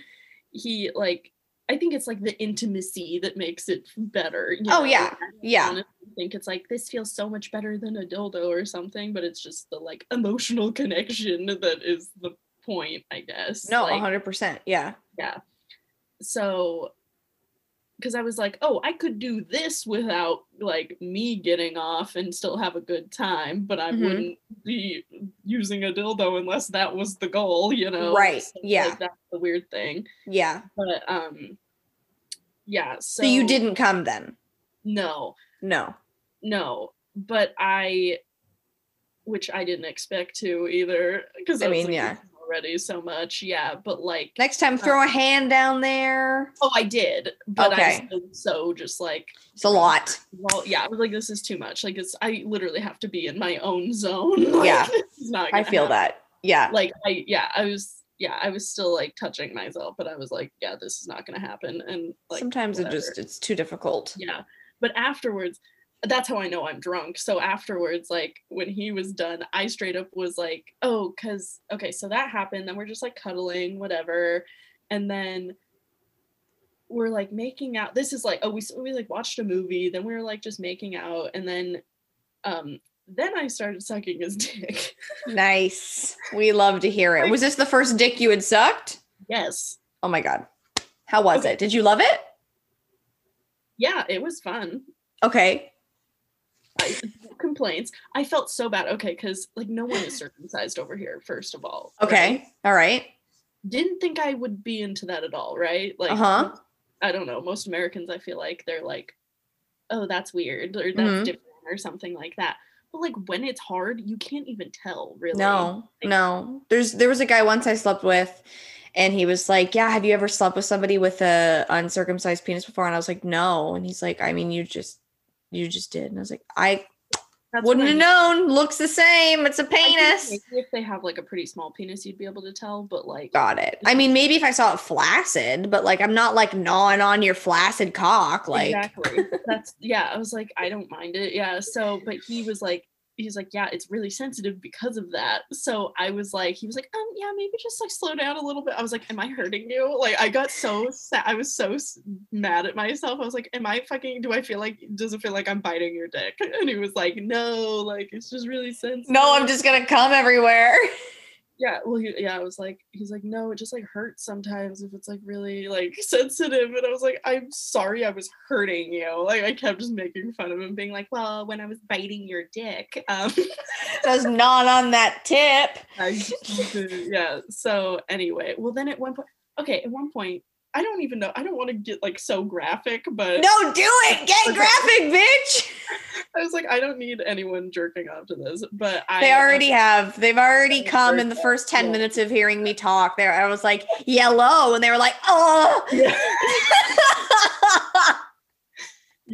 he like. I think it's like the intimacy that makes it better. you Oh, know? yeah. I Yeah. honestly think it's like this feels so much better than a dildo or something, but it's just the like emotional *laughs* connection that is the point, I guess. No, like, hundred percent. Yeah. yeah. So, because I was like, oh, I could do this without like me getting off and still have a good time, but I Mhm. wouldn't be using a dildo unless that was the goal, you know? Right, So, yeah. Like, that's the weird thing. Yeah. But, um, yeah. So, So you didn't come then? No, No. no. But I, which I didn't expect to either, because I I, mean, like, yeah. "This is already so much. Yeah. But like, Next time, throw um, a hand down there. Oh, I did, but Okay. I was so just like, It's a lot. well, yeah, I was like, this is too much. Like, it's I literally have to be in my own zone. *laughs* Like, Yeah. not. I feel happen. that. Yeah. Like, I yeah, I was yeah, I was still like touching myself, but I was like, yeah, this is not gonna happen. And like, Sometimes it just it's too difficult. yeah. But afterwards, that's how I know I'm drunk. So afterwards, like when he was done, I straight up was like, oh, cause okay, so that happened. Then we're just like cuddling, whatever. And then we're like making out. This is like, oh, we we like watched a movie, then we were like just making out, and then um then I started sucking his *laughs* dick. Nice. We love to hear it. Was this the first dick you had sucked? yes. Oh my god. How was Okay. it? Did you love it? Yeah, it was fun. Okay. I, complaints. I felt so bad. Okay, because like no one is circumcised over here, first of all. Okay. All right. didn't think I would be into that at all, right? Like, Uh-huh. I don't know. Most Americans, I feel like they're like, "Oh, that's weird," or "That's Mhm. different," or something like that. But like when it's hard, you can't even tell, really. No, Like, no. There's there was a guy once I slept with, and he was like, "Yeah, have you ever slept with somebody with a uncircumcised penis before?" And I was like, "No." And he's like, "I mean, you just you just did." And I was like, "I that's wouldn't have known. Looks the same. It's a penis." maybe if they have like a pretty small penis, you'd be able to tell. But like, Got it. I mean, maybe if I saw it flaccid, but like I'm not like gnawing on your flaccid cock. Like, exactly. That's yeah. I was like, I don't mind it. Yeah. So, but he was like, he's like, yeah, it's really sensitive because of that. So I was like, he was like, um, yeah, maybe just like slow down a little bit. I was like, am I hurting you? Like, I got so sad. I was so mad at myself. I was like, am I fucking? Do I feel like? Does it feel like I'm biting your dick? *laughs* And he was like, no, like it's just really sensitive. no, I'm just gonna come everywhere. *laughs* Yeah, well, he, yeah, I was like, he's like, no, it just like hurts sometimes if it's like really like *laughs* sensitive. And I was like, I'm sorry, I was hurting you. Like, I kept just making fun of him, being like, well, when I was biting your dick, um, *laughs* Does not on that tip. *laughs* I, yeah. So anyway, well, then at one point, okay, at one point, I don't even know. I don't want to get like so graphic, but No, do it. *laughs* Get graphic, bitch. I was like, I don't need anyone jerking off to this. But I They already have. They've already come in the first 10 Yeah. minutes of hearing me talk. There, I was like, yellow. And they were like, oh. Yeah. *laughs*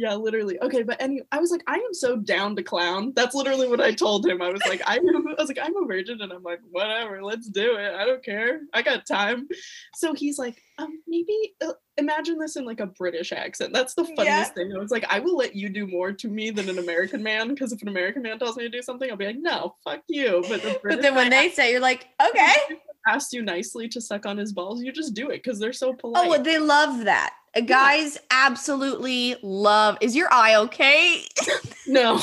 Yeah, literally. Okay, but any I was like, I am so down to clown. That's literally what I told him. I was like, I am I was like, I'm a virgin, and I'm like, whatever, let's do it. I don't care. I got time. So he's like, um, maybe uh, imagine this in like a British accent. That's the funniest Yeah. thing. I was like, I will let you do more to me than an American man, because if an American man tells me to do something, I'll be like, no, fuck you. But the but then when they say, you're like, okay. *laughs* asks you nicely to suck on his balls, you just do it because they're so oh, polite. Oh, they love that. Guys absolutely love. Is your eye okay? *laughs* no,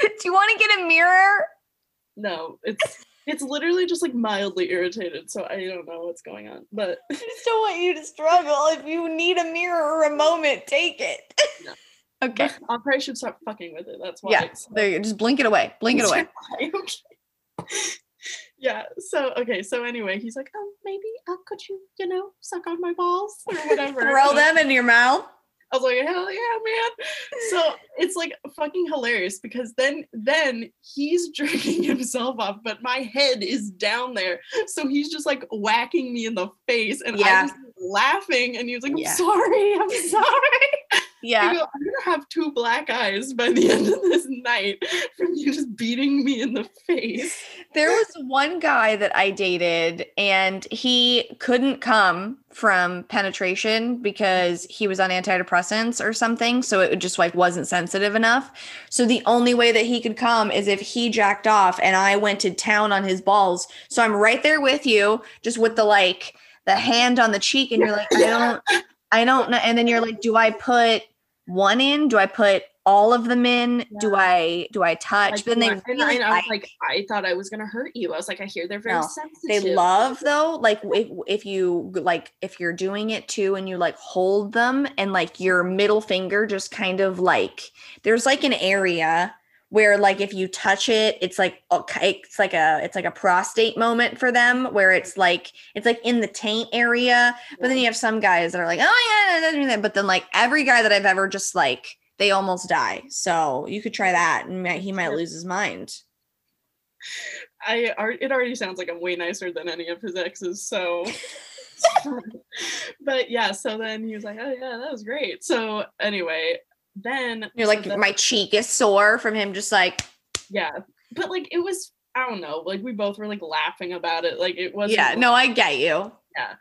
Do you want to get a mirror? no, it's it's literally just like mildly irritated, so I don't know what's going on. But I just don't want you to struggle. If you need a mirror or a moment, take it. No. *laughs* okay. I probably should stop fucking with it. That's why. Yeah. There you go. Just blink it away. Blink it *laughs* away. okay. Yeah. So okay. So anyway, he's like, oh, maybe uh, could you, you know, suck on my balls or whatever. *laughs* Throw And them in your mouth. I was like, hell yeah, man. So it's like fucking hilarious because then then he's *laughs* jerking himself off, but my head is down there. So he's just like whacking me in the face and Yeah. I'm just laughing and he was like, I'm Yeah. sorry, I'm *laughs* sorry. Yeah. go, I'm gonna have two black eyes by the *laughs* end of this night from you just beating me in the face. There was one guy that I dated, and he couldn't come from penetration because he was on antidepressants or something. So it just like wasn't sensitive enough. So the only way that he could come is if he jacked off and I went to town on his balls. So I'm right there with you, just with the like the hand on the cheek, and you're like, I *laughs* don't, I don't know. And then you're like, do I put one in? Do I put all of them in? Do I do I touch? Like, but then they really I, I was like- like, I thought I was gonna hurt you. I was like, I hear they're very No, sensitive. they love though like if if you like if you're doing it too and you like hold them and like your middle finger just kind of like there's like an area where like if you touch it it's like okay it's like a it's like a prostate moment for them where it's like it's like in the taint area but then you have some guys that are like oh yeah doesn't do that but then like every guy that i've ever just like they almost die so you could try that and he might lose his mind I it already sounds like I'm way nicer than any of his exes. So, *laughs* *laughs* but yeah. So then he was like, "Oh yeah, that was great." So anyway, then You're so like, then- my cheek is sore from him just like, yeah, but like it was. I don't know. Like we both were like laughing about it. Like it wasn't. yeah, like- no, I get you. Yeah.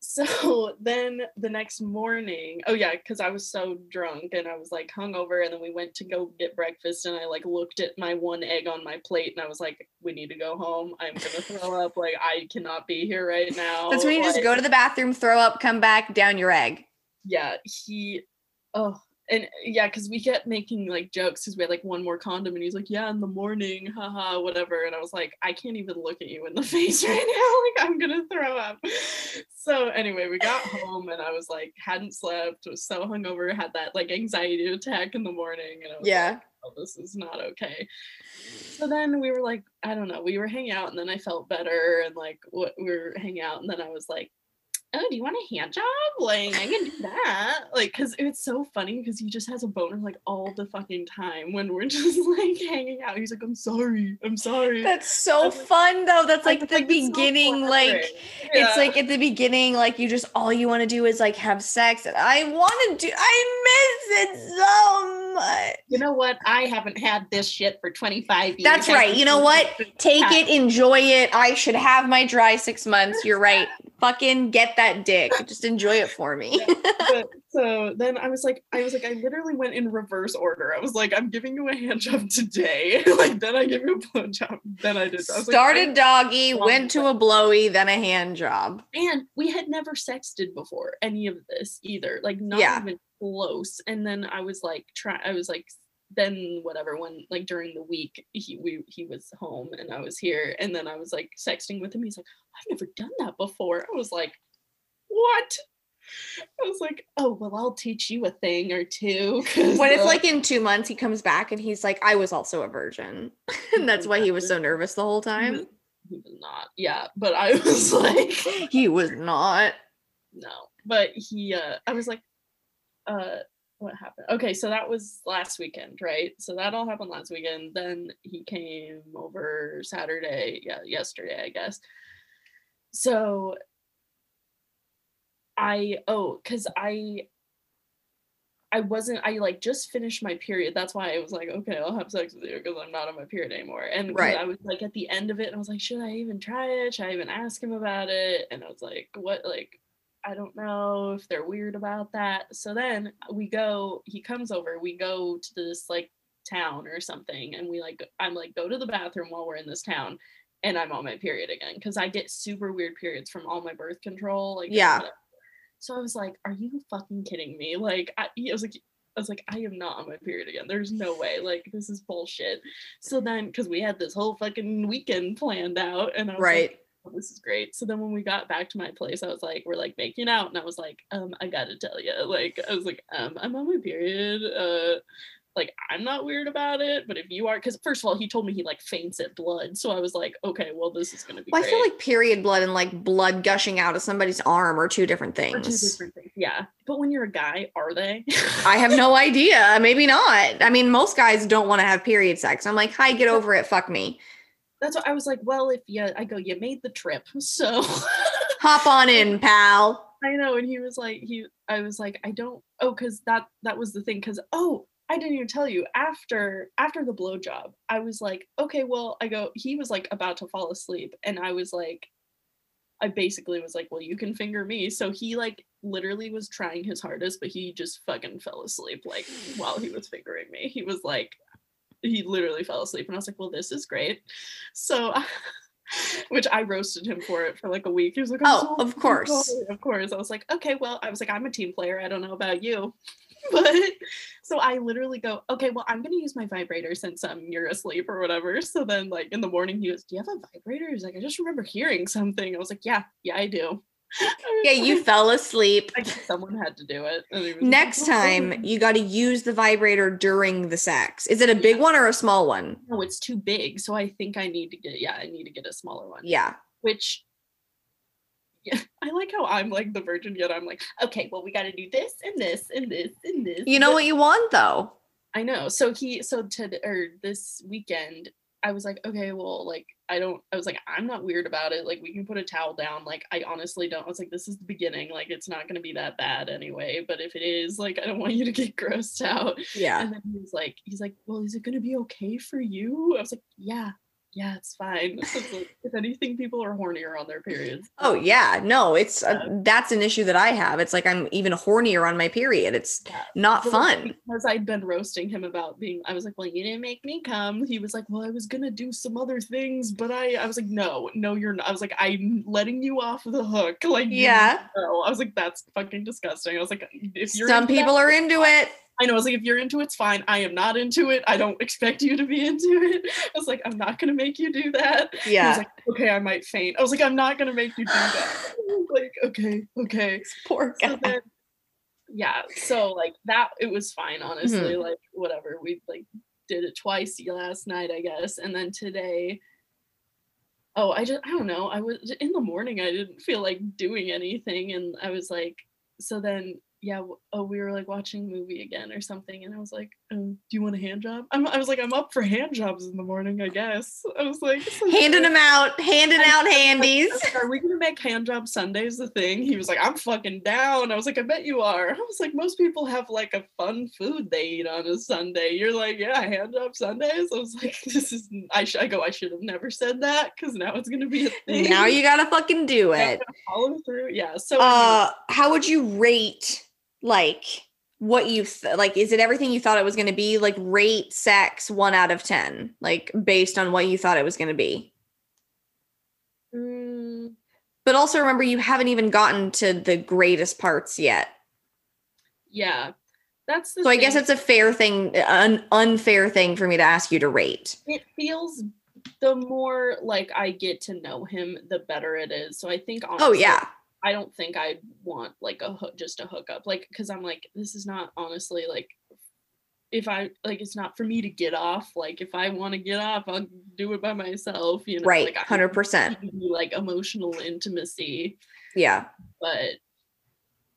So *laughs* then the next morning, oh yeah, because I was so drunk and I was like hungover, and then we went to go get breakfast, and I like looked at my one egg on my plate, and I was like, "We need to go home. I'm gonna throw up. Like I cannot be here right now." That's when you just go to the bathroom, throw up, come back, down your egg. yeah he oh and yeah because we kept making like jokes because we had like one more condom and he's like yeah in the morning haha whatever. And i was like i can't even look at you in the *laughs* face right now like i'm gonna throw up. So anyway we got home and i was like hadn't slept was so hungover had that like anxiety attack in the morning and i was like, oh, this is not okay. So then we were like, I don't know, we were hanging out and then I felt better and like what we were hanging out and then I was like, oh, do you want a hand job? Like I can do that. Like, cause it's so funny because he just has a boner like all the fucking time when we're *laughs* just like hanging out. He's like, I'm sorry, I'm sorry. That's so like- fun though. That's like was the it's so beginning, like flattering. it's like at the beginning, like you just all you want to do is like have sex. And I want to do I miss it so much. You know what? I haven't had this shit for 25 years. That's right. You know what? Take it, enjoy it. I should have my dry six months. You're right. Fucking get that dick. Just enjoy it for me. *laughs* but so then I was like, I was like, I literally went in reverse order. I was like, I'm giving you a hand job today. *laughs* like then I give you a blow job. Then I did. I was like, Started doggy, went to a blowy, then a hand job. and we had never sexted before any of this either. Like not Yeah. even close. And then I was like, try. I was like. Then whatever when like during the week he we he was home and I was here and then I was like sexting with him he's like I've never done that before I was like what I was like oh well I'll teach you a thing or two When it's uh, like in two months, he comes back and he's like, I was also a virgin. *laughs* and that's why he was so nervous the whole time. he was not yeah but I *laughs* was like He was not. no but he uh i was like uh what happened okay so that was last weekend right so that all happened last weekend then he came over saturday yeah yesterday i guess so i oh because i I wasn't I like just finished my period. That's why I was like, okay, I'll have sex with you because I'm not on my period anymore. And Right. I was like at the end of it, and I was like, should I even try it? Should I even ask him about it? And I was like, what like I don't know if they're weird about that. So then we go, he comes over, we go to this like town or something, and we like I'm like, go to the bathroom while we're in this town. and I'm on my period again because I get super weird periods from all my birth control. Like Yeah. whatever. So I was like, "Are you fucking kidding me?" Like I, I was like. I was like, I am not on my period again. There's no way. Like, this is bullshit. So then, because we had this whole fucking weekend planned out, and I was like, Right. Oh, this is great. So then when we got back to my place, I was like, we're like making out, and I was like, um, I gotta tell you, like, I was like, um, I'm on my period. Uh, like I'm not weird about it, but if you are, because first of all, he told me he like faints at blood, so I was like, okay, well, this is gonna be. Well, I feel like period blood and like blood gushing out of somebody's arm are two different Or two different things. Yeah, but when you're a guy, are they? I have no idea. Maybe not. I mean, most guys don't want to have period sex. I'm like, hi, get over it. Fuck me. That's what I was like. Well, if you, I go, you made the trip, *laughs* so. Hop on in, *laughs* pal. I know, and he was like, he, I was like, I don't, oh, because that that was the thing, because oh, I didn't even tell you after after the blowjob, I was like, okay, well, I go, he was like about to fall asleep, and I was like, I basically was like, well, you can finger me, so he like literally was trying his hardest, but he just fucking fell asleep like while he was fingering me. He was like, he literally fell asleep, and I was like, well, this is great, so. *laughs* Which I roasted him for it for like a week. He was like, "I'm Oh, so of course. sorry." of course. I was like, okay, well, I was like, I'm a team player. I don't know about you. *laughs* But so I literally go, okay, well, I'm gonna use my vibrator since um you're asleep or whatever. So then like in the morning he goes, Do you have a vibrator? He's like, I just remember hearing something. I was like, Yeah, yeah, I do. Yeah, you *laughs* fell asleep. Someone had to do it. Next "Oh, *laughs* time, you got to use the vibrator during the sex. Is it a big one or a small one? No, it's too big. So I think I need to get yeah, I need to get a smaller one. Yeah. which yeah, *laughs* I like how I'm like the virgin, yet I'm like, okay, well, we got to do this and this and this and this. You know what you want though? I know. So he, so to or this weekend, I was like, okay, well, like I don't. I was like, I'm not weird about it. Like we can put a towel down. Like I honestly don't. I was like, this is the beginning. Like it's not gonna be that bad anyway. But if it is, like I don't want you to get *laughs* grossed out. Yeah. And then he was like, he's like, well, is it gonna be okay for you? I was like, yeah, yeah, it's fine. *laughs* I was like, if anything, people are hornier on their periods. Oh yeah, no, it's uh, that's an issue that I have. It's like I'm even hornier on my period. It's Yeah. not But, fun. because I'd been roasting him about being, I was like, well, you didn't make me come. He was like, well, I was gonna do some other things, but I, I was like, no, no, you're not. I was like, I'm letting you off the hook. Like, Yeah. know. I was like, that's fucking disgusting. I was like, if you're Some into that- people are into it. I know. I was like, if you're into it, it's fine. I am not into it. I don't expect you to be into it. I was like, I'm not gonna make you do that. Yeah. He was like, okay, I might faint. I was like, I'm not gonna make you do that. like, okay, okay. *laughs* Poor So then, yeah, so like that, it was fine, Mm-hmm. honestly. Like, whatever. We like did it twice last night, I guess. And then today, oh, I just, I don't know. I was in the morning, I didn't feel like doing anything. And I was like, so then, yeah, oh, we were like watching a movie again or something. And I was like, um, do you want a hand job? I'm, I was like, I'm up for hand jobs in the morning, I guess. I was like, Handing them out, handing I- out handies. like, Are we gonna make hand job Sundays the thing? He was like, I'm fucking down. I was like, I bet you are. I was like, most people have like a fun food they eat on a Sunday. You're like, yeah, hand job Sundays. I was like, *laughs* this is. I should. I go. I should have never said that because now it's gonna be a *laughs* thing. Now you gotta fucking do *laughs* it. follow through. Yeah. So. Uh, how would you rate like what you th- like? Is it everything you thought it was gonna be? Like rate sex one out of ten, like based on what you thought it was gonna be. mm, But also remember, you haven't even gotten to the greatest parts yet. yeah. That's the. So I guess it's a fair thing, an unfair thing for me to ask you to rate. it feels the more like I get to know him, the better it is. So I think honestly, Oh yeah, I don't think I'd want like a hook, just a hookup, like because I'm like this is not honestly like if I like it's not for me to get off. Like if I want to get off, I'll do it by myself. You know, right, Like, hundred percent. like emotional intimacy, Yeah, but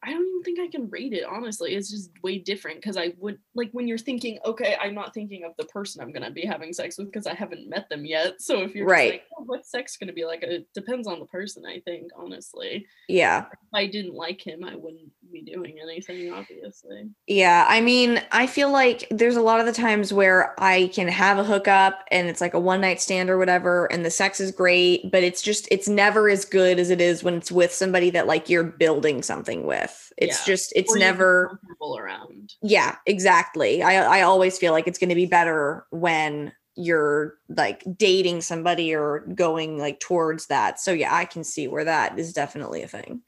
I don't even think I can rate it. Honestly, it's just way different because I would like when you're thinking, okay, I'm not thinking of the person I'm gonna be having sex with because I haven't met them yet. So if you're Right. like, oh, what's sex gonna be like? It depends on the person. I think honestly yeah. if I didn't like him, I wouldn't be doing anything, obviously. Yeah, I mean, I feel like there's a lot of the times where I can have a hookup and it's like a one night stand or whatever, and the sex is great, but it's just, it's never as good as it is when it's with somebody that like you're building something with. It's Yeah. just, it's never, comfortable around. yeah, exactly. I, I always feel like it's going to be better when you're like dating somebody or going like towards that. So yeah, I can see where that is definitely a thing.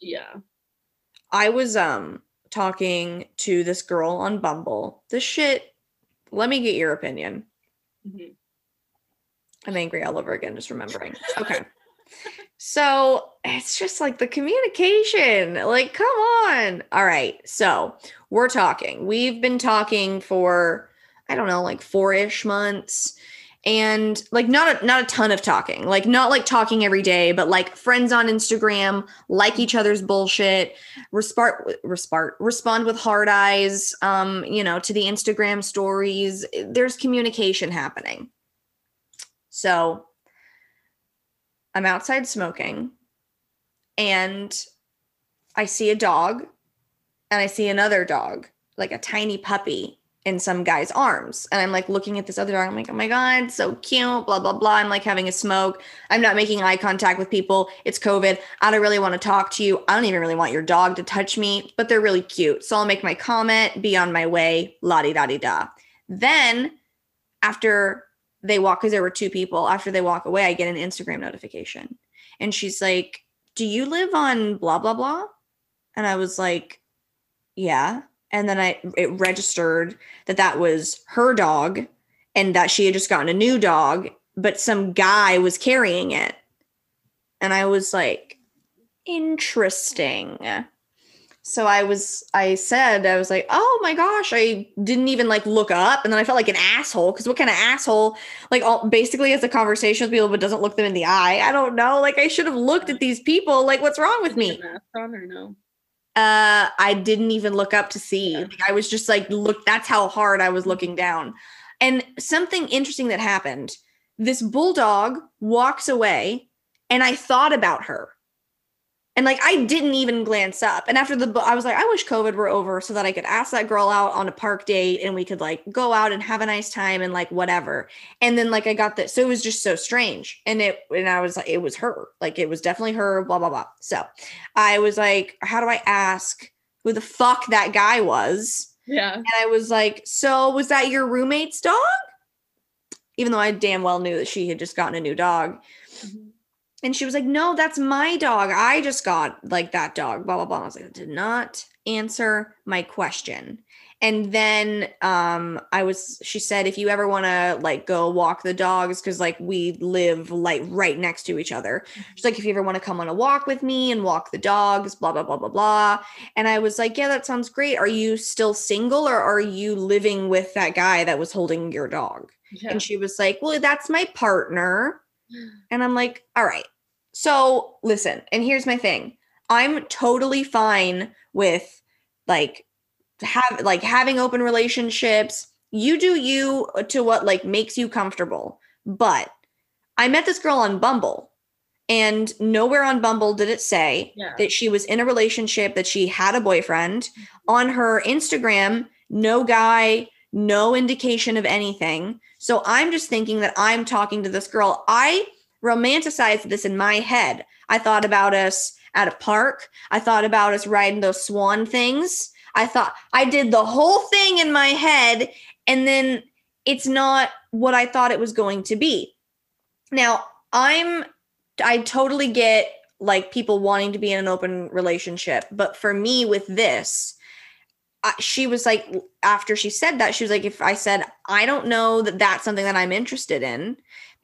Yeah. I was um talking to this girl on Bumble. This shit, let me get your opinion. Mhm. I'm angry all over again, just remembering. *laughs* Okay. so it's just like the communication. Like, come on. All right. So we're talking. We've been talking for, I don't know, like four ish months. And like not a not a ton of talking, like not like talking every day, but like friends on Instagram, like each other's bullshit, respond respond respond with hard eyes, um, you know, to the Instagram stories. There's communication happening. So I'm outside smoking and I see a dog and I see another dog, like a tiny puppy in some guy's arms. And I'm like looking at this other dog. I'm like, oh my God, so cute, blah, blah, blah. I'm like having a smoke. I'm not making eye contact with people. It's COVID. I don't really want to talk to you. I don't even really want your dog to touch me, but they're really cute. So I'll make my comment, be on my way, la di da di da. Then after they walk, because there were two people, after they walk away, I get an Instagram notification. And she's like, Do you live on blah, blah, blah? And I was like, Yeah. And then I it registered that that was her dog and that she had just gotten a new dog, but some guy was carrying it. And I was like, interesting. So I was, I said, I was like, oh my gosh, I didn't even like look up. And then I felt like an asshole because what kind of asshole, like, all, basically has a conversation with people but doesn't look them in the eye? I don't know. Like, I should have looked at these people. Like, what's wrong with me? Mask on or no? Uh, I didn't even look up to see. Like, I was just like, look, that's how hard I was looking down. And something interesting that happened this bulldog walks away, and I thought about her. And like I didn't even glance up. And after the I was like, I wish COVID were over so that I could ask that girl out on a park date and we could like go out and have a nice time and like whatever. And then like I got this. So it was just so strange. And it and I was like, it was her. Like it was definitely her, blah, blah, blah. So I was like, how do I ask who the fuck that guy was? Yeah. And I was like, so was that your roommate's dog? Even though I damn well knew that she had just gotten a new dog. And she was like, No, that's my dog. I just got like that dog, blah, blah, blah. I was like, did not answer my question. And then um I was she said, if you ever want to like go walk the dogs, because like we live like right next to each other. She's like, if you ever want to come on a walk with me and walk the dogs, blah, blah, blah, blah, blah. And I was like, Yeah, that sounds great. Are you still single or are you living with that guy that was holding your dog? Yeah. And she was like, Well, that's my partner. *gasps* And I'm like, All right. So listen, and here's my thing I'm totally fine with like, have like having open relationships. You do you to what like makes you comfortable. But I met this girl on Bumble, and nowhere on Bumble did it say Yeah. that she was in a relationship, that she had a boyfriend. Mm-hmm. On her Instagram, no guy, no indication of anything. So I'm just thinking that I'm talking to this girl. I romanticized this in my head. I thought about us at a park. I thought about us riding those swan things. I thought I did the whole thing in my head, and then it's not what I thought it was going to be. Now, I'm I totally get like people wanting to be in an open relationship, but for me with this, I, she was like after she said that she was like if I said I don't know that that's something that I'm interested in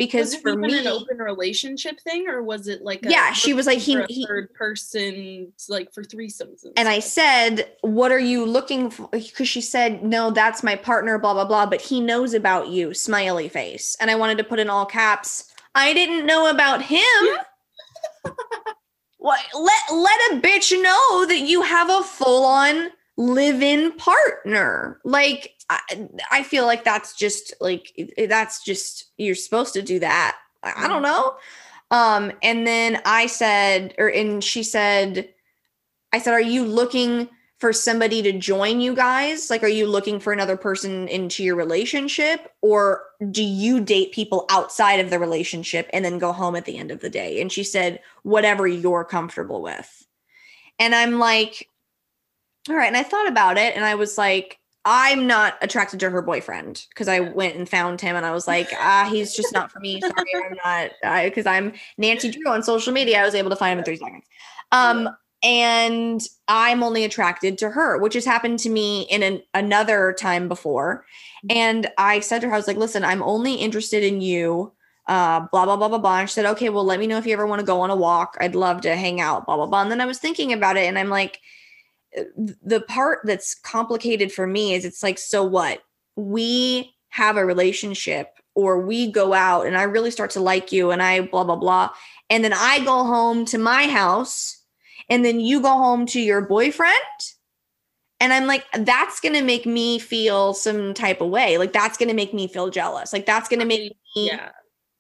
because was it for me an open relationship thing, or was it like a Yeah, she was like, he- he- third person, like for threesomes? and I said, "What are you looking for?" Because she said, "No, that's my partner." Blah blah blah. But he knows about you. Smiley face. And I wanted to put in all caps. I didn't know about him. *laughs* what? Let let a bitch know that you have a full on live-in partner. Like I, I feel like that's just like that's just you're supposed to do that. I, I don't know. Um, and then I said, or and she said. I said, Are you looking for somebody to join you guys? Like, are you looking for another person into your relationship? Or do you date people outside of the relationship and then go home at the end of the day? And she said, Whatever you're comfortable with. And I'm like, All right. And I thought about it and I was like, I'm not attracted to her boyfriend because I went and found him and I was like, *laughs* ah, he's just not for me. Sorry, I'm not because I'm Nancy Drew on social media. I was able to find him in three seconds. Um, and I'm only attracted to her, which has happened to me in an, another time before. And I said to her, I was like, listen, I'm only interested in you. Uh, blah blah blah blah blah. And she said, okay, well, let me know if you ever want to go on a walk. I'd love to hang out. Blah blah blah. And then I was thinking about it, and I'm like the part that's complicated for me is it's like so what? We have a relationship or we go out and i really start to like you and i blah blah blah. And then i go home to my house and then you go home to your boyfriend. And i'm like that's going to make me feel some type of way. Like that's going to make me feel jealous. Like that's going to make me Yeah.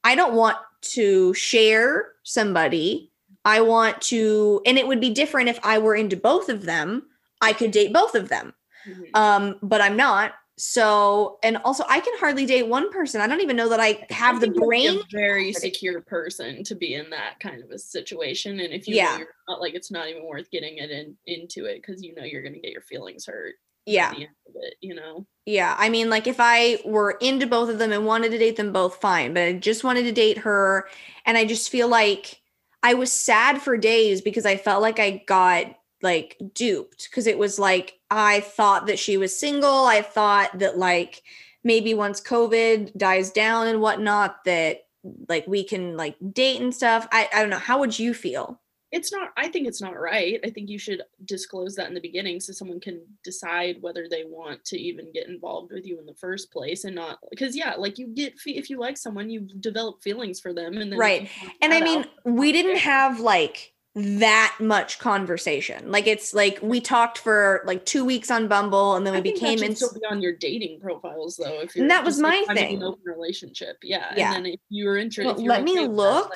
i don't want to share somebody I want to, and it would be different if I were into both of them. I could date both of them, Mhm. um, but I'm not. So, and also, I can hardly date one person. I don't even know that I have I the think you have to be brain. a very secure person to be in that kind of a situation. And if you Yeah. know you're not like it's not even worth getting it in into it because you know you're gonna get your feelings hurt Yeah, at the end of it, you know. yeah. I mean, like if I were into both of them and wanted to date them both, fine. But I just wanted to date her, and I just feel like I was sad for days because I felt like I got like duped because it was like I thought that she was single. I thought that like maybe once COVID dies down and whatnot, that like we can like date and stuff. I, I don't know. How would you feel? It's not I think it's not right. I think you should disclose that in the beginning so someone can decide whether they want to even get involved with you in the first place and not because yeah, like you get if you like someone, you develop feelings for them and then Right. And I mean, we didn't have like that much conversation. Like it's like we talked for like two weeks on Bumble and then we that became should in still be on your dating profiles though. If you're And that was just, like, my thing. open relationship, yeah. Yeah. And then if you're interested, Well, let me look.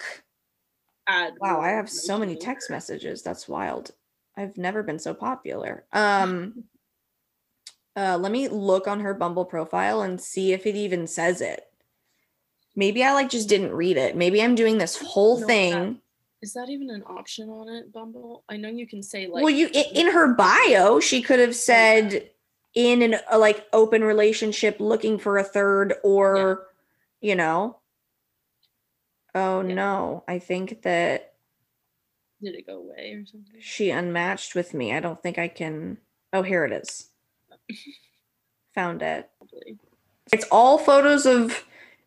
Add. Wow, I have so many text messages. That's wild. I've never been so popular. Um *laughs* uh let me look on her Bumble profile and see if it even says it. Maybe I like just didn't read it. Maybe I'm doing this whole thing. Is that even an option on it, Bumble? I know you can say like. well, you in her bio, she could have said in an a like open relationship looking for a third or you know. Oh Yeah. no, I think that Did it go away or something? she unmatched with me. I don't think I can. Oh, here it is. *laughs* Found it. Probably. It's all photos of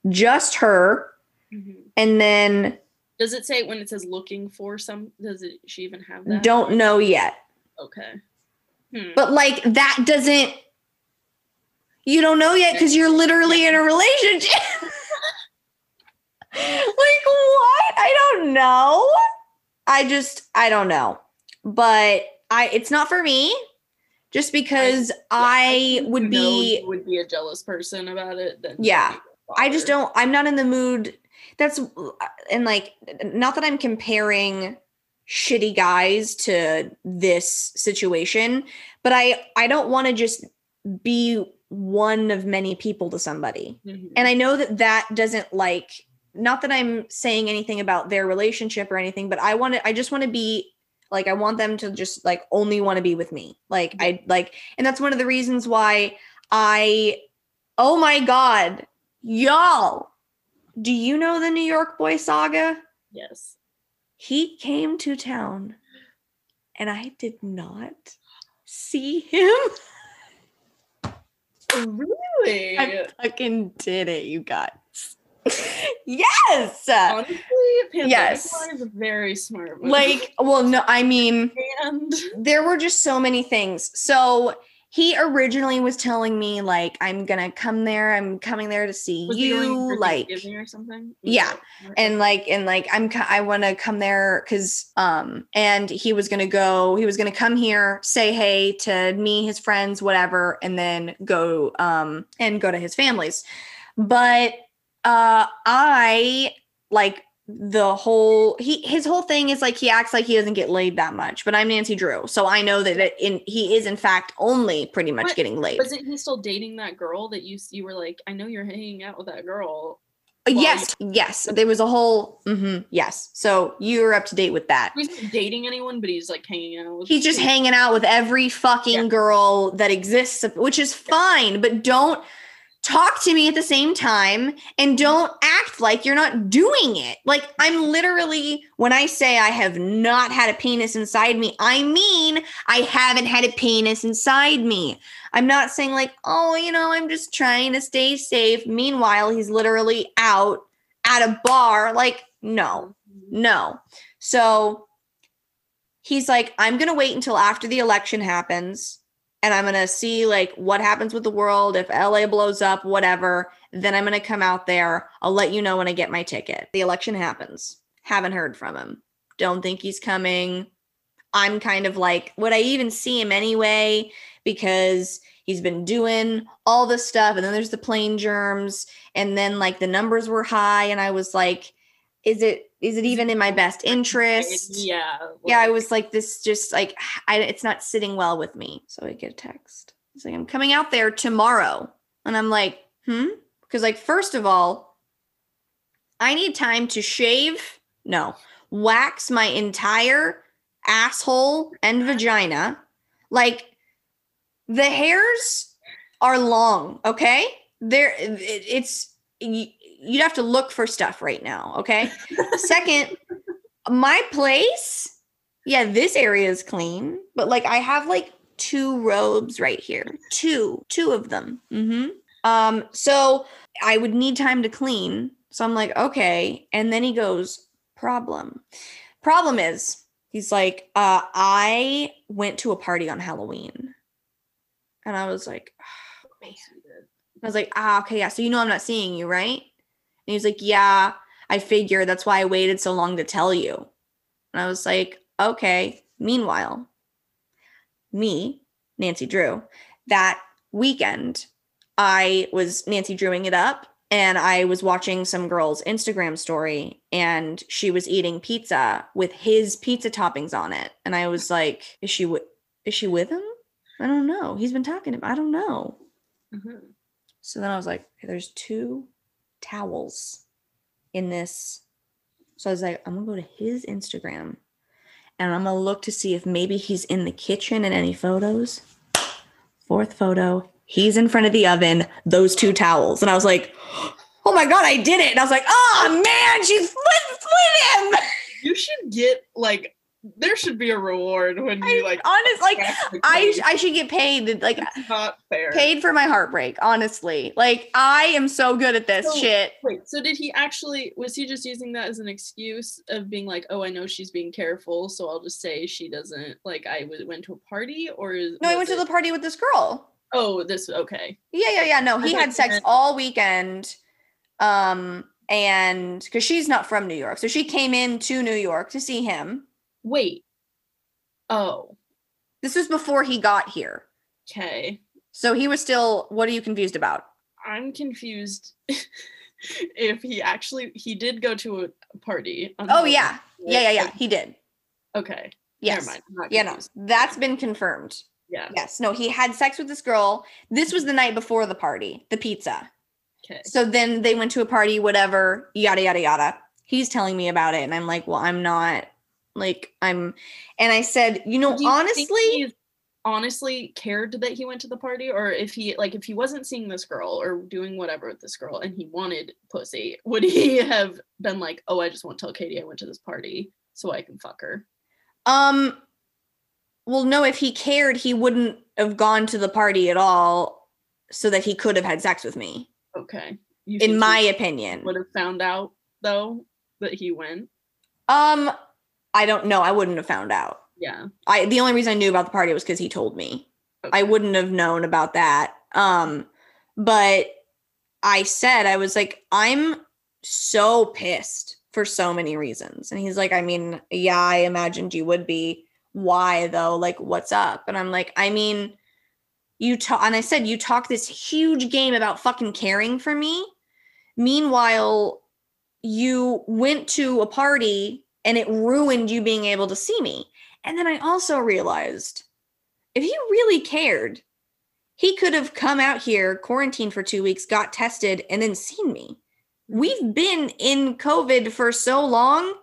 just her. Mhm. And then Does it say when it says looking for some? Does it? She even have that? don't know yet. Okay. Hmm. But like that doesn't. You don't know yet because you're literally in a relationship. *laughs* like what? I don't know. I just I don't know. But I it's not for me. Just because I, think would you know be would be a jealous person about it. Then Yeah. I just don't I'm not in the mood that's and like not that I'm comparing shitty guys to this situation, but I I don't want to just be one of many people to somebody. Mhm. And I know that that doesn't like not that I'm saying anything about their relationship or anything, but I want to I just want to be like I want them to just like only want to be with me. Like I like and that's one of the reasons why I oh my god, y'all. Do you know the New York Boy saga? yes. He came to town and I did not see him. *laughs* Really? I fucking did it, you guys. Yes. Honestly, Pandemic Yes. Is very smart. Movie. Like, well, no, I mean, and there were just so many things. So he originally was telling me, like, I'm gonna come there, I'm coming there to see was you, like, or something? Yeah, that- and like and like i'm i want to come there because um and he was gonna go he was gonna come here say hey to me his friends whatever and then go um and go to his families but uh i like the whole he his whole thing is like he acts like he doesn't get laid that much but i'm nancy drew so i know that it, in he is in fact only pretty much But getting laid wasn't he still dating that girl that you you were like? I know you're hanging out with that girl. Uh, yes, yes. There was a whole mhm, yes. So you're up to date with that. He's not dating anyone, but he's like hanging out with. He's just people. hanging out with every fucking Yeah. girl that exists, which is fine, but don't talk to me at the same time and don't act like you're not doing it. Like I'm literally when I say I have not had a penis inside me, I mean I haven't had a penis inside me. I'm not saying like, "Oh, you know, I'm just trying to stay safe." Meanwhile, he's literally out at a bar like, "No." No. So he's like, I'm going to wait until after the election happens and I'm going to see like what happens with the world. If LA blows up, whatever, then I'm going to come out there. I'll let you know when I get my ticket. The election happens. Haven't heard from him. Don't think he's coming. I'm kind of like, would I even see him anyway? Because he's been doing all this stuff. And then there's the plane germs. And then like the numbers were high. And I was like, is it is it even in my best interest? Yeah. yeah, I was like, this just like, I, it's not sitting well with me. So I get a text. It's like, I'm coming out there tomorrow. And I'm like, hmm? Because, like, first of all, I need time to shave, no, wax my entire asshole and vagina. Like, the hairs are long, okay? There, it, it's, you, you'd have to look for stuff right now, okay? *laughs* Second, my place, yeah, this area is clean, but like I have like two robes right here, two, two of them. hmm Um, so I would need time to clean. So I'm like, okay. And then he goes, problem. Problem is, he's like, uh, I went to a party on Halloween. And I was like, *sighs* oh, man. I was like, ah, okay, yeah. So you know I'm not seeing you, right? And he was like, yeah, I figure that's why I waited so long to tell you. And I was like, okay. Meanwhile, me, Nancy Drew, that weekend, I was Nancy Drewing it up and I was watching some girl's Instagram story and she was eating pizza with his pizza toppings on it. And I was like, is she with is she with him? I don't know. He's been talking to him. I don't know. Mhm. So then I was like, there's two towels in this. So I was like, I'm gonna go to his Instagram and I'm gonna look to see if maybe he's in the kitchen in any photos. Fourth photo, he's in front of the oven, those two towels. And I was like, oh my God, I did it. And I was like, oh man, she's with, with him. You should get like there should be a reward when you like honest, like I. I should get paid. Like It's not fair. paid for my heartbreak, honestly. Like I am so good at this So- shit. Wait, so did he actually was he just using that as an excuse of being like, oh, I know she's being careful, so I'll just say she doesn't like I w- went to a party or No, I went to the party with this girl. Oh, this okay. Yeah, yeah, yeah. No, he had sex all weekend. Um, and because she's not from New York. So she came in to New York to see him. Wait. Oh, This was before he got here. okay. So he was still, what are you confused about? I'm confused *laughs* if he actually he did go to a party. on Oh, yeah. Yeah, yeah, right? yeah. He did. Okay. Yes. Never mind. I'm not Yeah, no, confused. that's been confirmed. Yeah. Yes. No, he had sex with this girl. This was the night before the party, the pizza. Okay. So then they went to a party, whatever, yada, yada, yada. He's telling me about it. And I'm like, well, I'm not like, I'm, and I said, you know, you honestly, honestly cared that he went to the party? Or if he like if he wasn't seeing this girl or doing whatever with this girl and he wanted pussy would he *laughs* have been like oh i just won't tell katie i went to this party so i can fuck her? Um, well, no, if he cared, he wouldn't have gone to the party at all so that he could have had sex with me, okay. You in my opinion. would have found out though that he went? Um, I don't know. I wouldn't have found out. yeah I the only reason I knew about the party was because he told me. I wouldn't have known about that. Um, but I said I was like, I'm so pissed for so many reasons. And he's like, I mean, yeah, I imagined you would be. Why though? Like, what's up? And I'm like, I mean, you talk and I said you talk this huge game about fucking caring for me. Meanwhile, you went to a party and it ruined you being able to see me. And then I also realized if he really cared, he could have come out here, quarantined for two weeks, got tested, and then seen me. we've been in COVID for so long.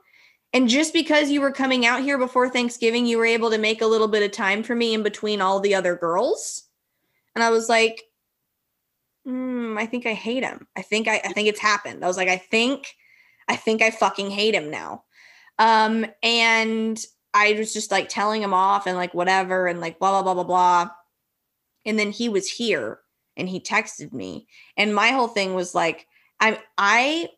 And just because you were coming out here before Thanksgiving, you were able to make a little bit of time for me in between all the other girls. And I was like, mm, I think I hate him. I think I, I think it's happened. I was like, I think, I think I fucking hate him now. Um, and I was just like telling him off and like whatever and like blah blah blah blah blah. And then he was here and he texted me. And my whole thing was like, I I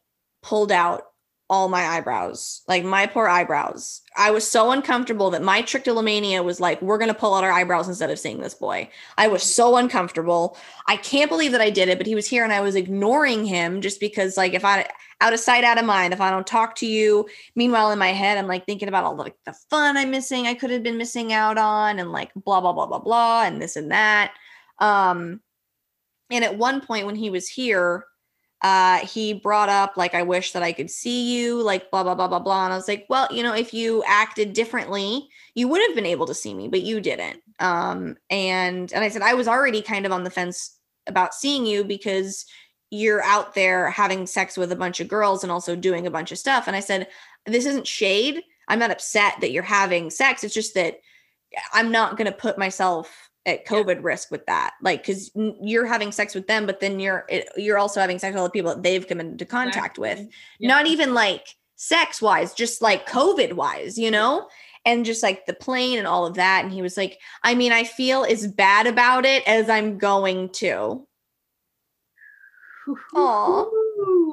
pulled out all my eyebrows, like my poor eyebrows. I was so uncomfortable that my trichotillomania was like, we're gonna pull out our eyebrows instead of seeing this boy. I was so uncomfortable. I can't believe that I did it, but he was here and I was ignoring him just because, like, if I out of sight, out of mind, if I don't talk to you, meanwhile in my head, I'm like thinking about all the, like the fun I'm missing, I could have been missing out on, and like blah blah blah blah blah, and this and that. Um, and at one point when he was here, uh, he brought up like, I wish that I could see you, like blah blah blah blah blah. And I was like, well, you know, if you acted differently, you would have been able to see me, but you didn't. Um, and and I said I was already kind of on the fence about seeing you because you're out there having sex with a bunch of girls and also doing a bunch of stuff. And I said, this isn't shade. I'm not upset that you're having sex. It's just that I'm not going to put myself at COVID yeah. risk with that. Like, cause you're having sex with them, but then you're, it, you're also having sex with all the people that they've come into contact exactly. with. Yeah. Not even like sex wise, just like COVID wise, you know? And just like the plane and all of that. And he was like, I mean, I feel as bad about it as I'm going to. Oh,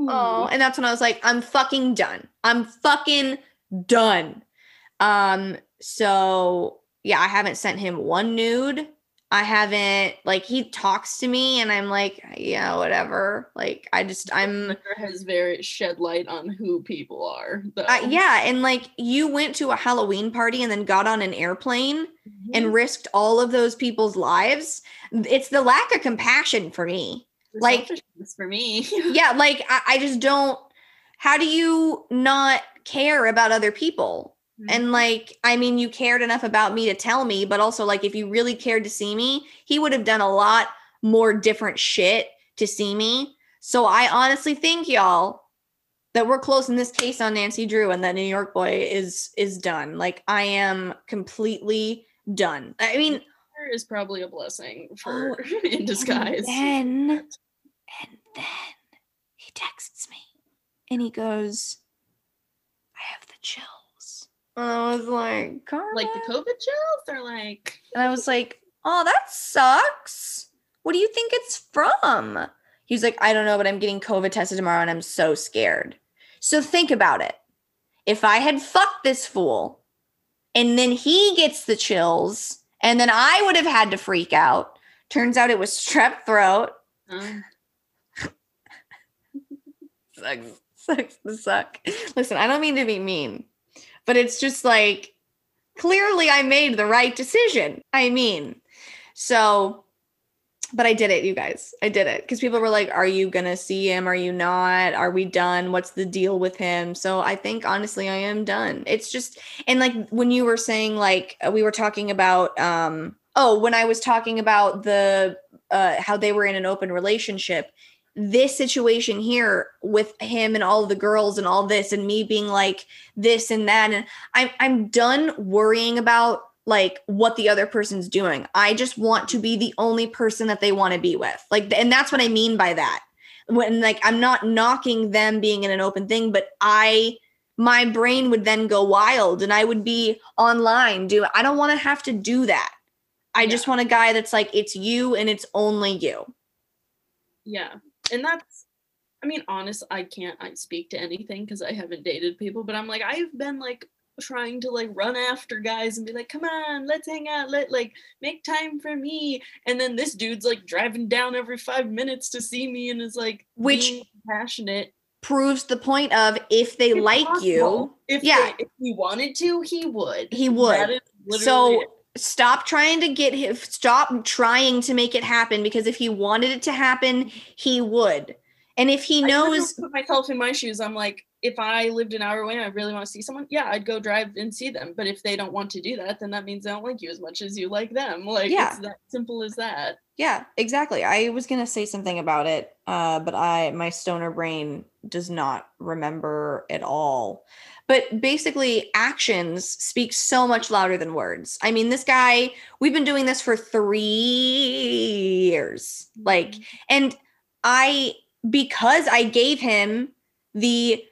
oh, and that's when I was like, I'm fucking done. I'm fucking done. Um, so yeah, I haven't sent him one nude. I haven't like he talks to me and I'm like, yeah, whatever. Like I just I'm has very shed light on who people are. Uh, yeah, and like you went to a Halloween party and then got on an airplane mm-hmm. and risked all of those people's lives. It's the lack of compassion for me like for me. *laughs* Yeah like I, I, just don't how do you not care about other people? Mm-hmm. and like i mean you cared enough about me to tell me but also like if you really cared to see me he would have done a lot more different shit to see me. So i honestly think y'all that we're close in this case on nancy drew and that new york boy is is done. Like i am completely done. I mean is probably a blessing for oh, *laughs* in disguise. And and then he texts me and he goes, I have the chills. And I was like, Karma? Like the COVID chills? Or like And I was like, Oh, that sucks. What do you think it's from? He was like, I don't know, but I'm getting COVID tested tomorrow and I'm so scared. So think about it. If I had fucked this fool and then he gets the chills and then I would have had to freak out. Turns out it was strep throat. Uh sucks, sucks to suck. Listen, I don't mean to be mean, but it's just like clearly I made the right decision. I mean, so, but I did it, you guys. I did it because people were like, Are you going to see him? Are you not? Are we done? What's the deal with him? So I think honestly, I am done. It's just, and like when you were saying, like, we were talking about, um, oh, when I was talking about the, uh, how they were in an open relationship, this situation here with him and all the girls and all this and me being like this and that and I'm I'm done worrying about like what the other person's doing. I just want to be the only person that they want to be with. Like and that's what I mean by that. When like I'm not knocking them being in an open thing, but I my brain would then go wild and I would be online do I don't want to have to do that. I yeah. just want a guy that's like it's you and it's only you. Yeah and that's I mean, honest, I can't I speak to anything because I haven't dated people, but I'm like, I've been like trying to like run after guys and be like, come on, let's hang out, let like make time for me. And then this dude's like driving down every five minutes to see me and is like which passionate proves the point of if they like possible. you, if yeah, they, if he wanted to, he would. He would. So it stop trying to get him stop trying to make it happen because if he wanted it to happen he would and if he knows put myself in my shoes i'm like if I lived an hour away and I really want to see someone, yeah, I'd go drive and see them. But if they don't want to do that, then that means they don't like you as much as you like them. *laughs* Like Yeah. it's that simple as that. Yeah, exactly. I was gonna say something about it, uh, but I my stoner brain does not remember at all. But basically, actions speak so much louder than words. I mean, this guy, we've been doing this for three years. Like, mm-hmm. and I because I gave him the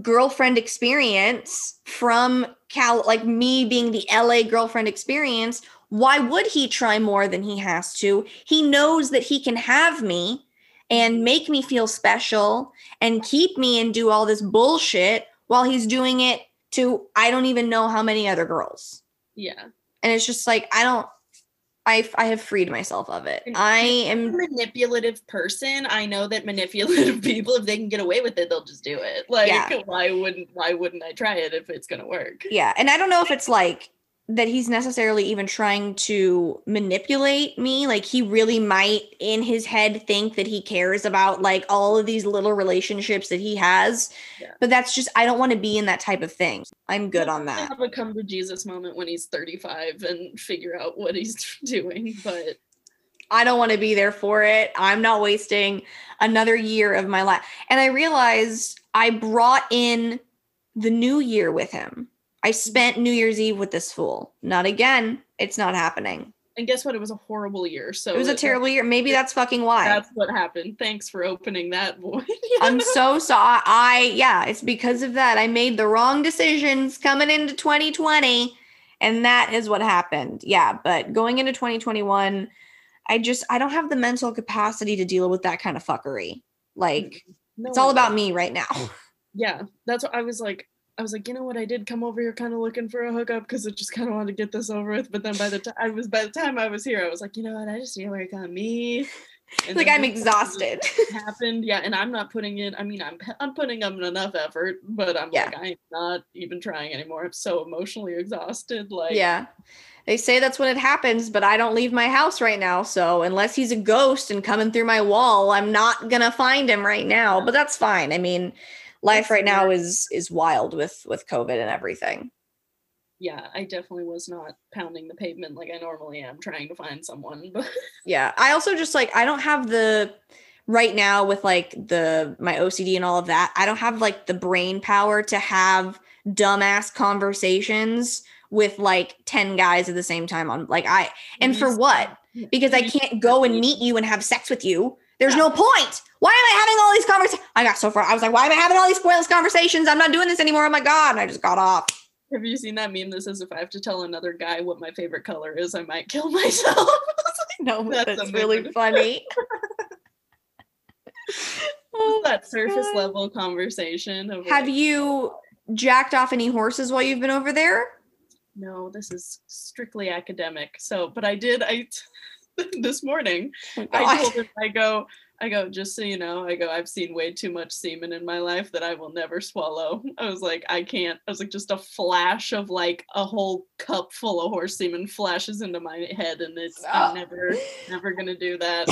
girlfriend experience from Cal, like me being the LA girlfriend experience, why would he try more than he has to? He knows that he can have me and make me feel special and keep me and do all this bullshit while he's doing it to I don't even know how many other girls. yeah. And it's just like I don't I I have freed myself of it. And- I am a manipulative person. I know that manipulative *laughs* people, if they can get away with it, they'll just do it. Like, Yeah. why wouldn't why wouldn't I try it if it's gonna work? Yeah, and I don't know if it's like that he's necessarily even trying to manipulate me. Like he really might in his head think that he cares about like all of these little relationships that he has. Yeah. But that's just I don't want to be in that type of thing. I'm good on that. Have a come to Jesus moment when he's 35 and figure out what he's *laughs* doing. But I don't want to be there for it. I'm not wasting another year of my life. And I realized I brought in the new year with him. I spent New Year's Eve with this fool. Not again. It's not happening. and guess what? It was a horrible year. So It was a terrible year. Maybe that's fucking why. That's what happened. Thanks for opening that void. *laughs* I'm so sorry. I yeah, it's because of that. I made the wrong decisions coming into 2020 and that is what happened. Yeah, but going into 2021, I just I don't have the mental capacity to deal with that kind of fuckery. Like mm-hmm. No it's all about me right now. Yeah, that's what I was like. I was like, you know what? I did come over here kind of looking for a hookup because I just kind of wanted to get this over with. But then by the time I was by the time I was here, I was like, you know what? I just need to work on me. *laughs* And like I'm exhausted. *laughs* *laughs* Happened, yeah, and I'm not putting in. I mean, I'm I'm putting in enough effort, but I'm Yeah. like I'm not even trying anymore. I'm so emotionally exhausted. Like, yeah. They say that's when it happens, but I don't leave my house right now. So unless he's a ghost and coming through my wall, I'm not gonna find him right now. But that's fine. I mean, life right now is is wild with with COVID and everything. yeah, I definitely was not pounding the pavement like I normally am, trying to find someone. But *laughs* Yeah. I also just like I don't have the right now with like the my OCD and all of that. I don't have like the brain power to have dumbass conversations with like 10 guys at the same time on like I and for what? Because I can't go and meet you and have sex with you. There's no point. Why am I having all these conversations? I got so far. I was like, why am I having all these pointless conversations? I'm not doing this anymore. Oh my God. And I just got off. Have you seen that meme that says if I have to tell another guy what my favorite color is, I might kill *laughs* myself? *laughs* No, That's that's, really funny. *laughs* Oh that surface God. level conversation Have like, you jacked off any horses while you've been over there? no, this is strictly academic. So, but I did. I *laughs* this morning Oh, I told him *laughs* I go. I go, just so you know, I go, I've seen way too much semen in my life that I will never swallow. *laughs* I was like, I can't. I was like, just a flash of like a whole cup full of horse semen flashes into my head, and it's Ah. I'm never, never gonna do that.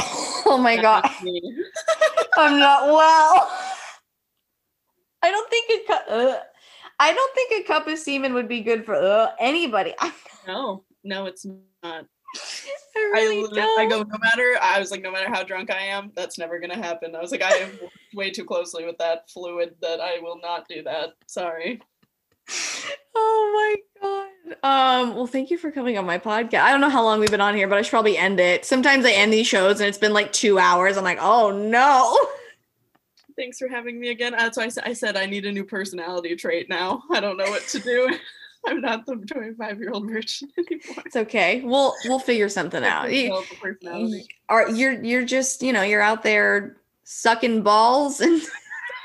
oh my God. I'm not well. I don't think a cup. Uh, I don't think a cup of semen would be good for uh, anybody. No, no, it's not. I *laughs* I, really I don't. go, no matter, I was like, no matter how drunk I am, that's never gonna happen. I was like, I am way too closely with that fluid that I will not do that. Sorry. *laughs* Oh my god. Um. Well, thank you for coming on my podcast. I don't know how long we've been on here, but I should probably end it. Sometimes I end these shows and it's been like two hours. I'm like, oh no. Thanks for having me again. That's why I I said I need a new personality trait now. I don't know what to do. *laughs* I'm not the 25 year old virgin *laughs* anymore. It's okay. We'll we'll figure something out. You- developed a personality. y- are you're you're just you know you're out there sucking balls and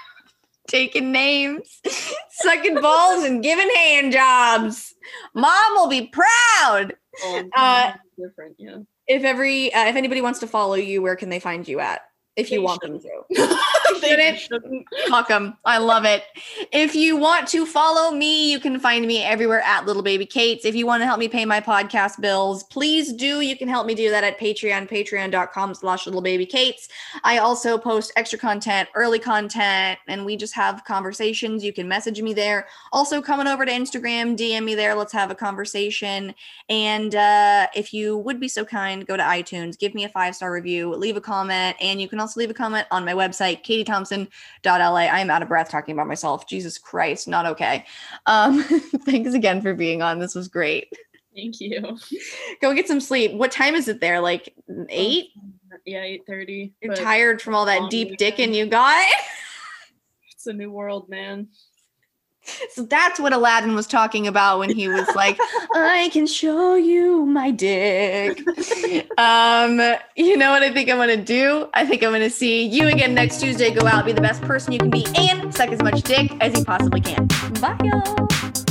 *laughs* taking names *laughs* sucking balls and giving hand jobs mom will be proud Oh, uh, different, yeah. if every uh, if anybody wants to follow you where can they find you at if you They want them to. *laughs* They Shouldn't. shouldn't. I love it. If you want to follow me, you can find me everywhere at Little Baby Kate's. If you want to help me pay my podcast bills, please do. You can help me do that at Patreon, patreon.com slash Little Baby Kate's. I also post extra content, early content, and we just have conversations. You can message me there. Also, coming over to Instagram, DM me there. Let's have a conversation. And uh, if you would be so kind, go to iTunes, give me a five star review, leave a comment, and you can also leave a comment on my website, katiethompson.la. I am out of breath talking about myself. Jesus Christ, not okay. Um, *laughs* thanks again for being on. This was great. Thank you. *laughs* Go get some sleep. What time is it there? Like eight? Yeah, eight thirty. You're tired from all that deep dicking you got. *laughs* It's a new world, man. So that's what Aladdin was talking about when he was like, *laughs* I can show you my dick. um, you know what I think I'm gonna do? I think I'm gonna see you again next Tuesday. Go out, be the best person you can be, and suck as much dick as you possibly can. Bye, y'all.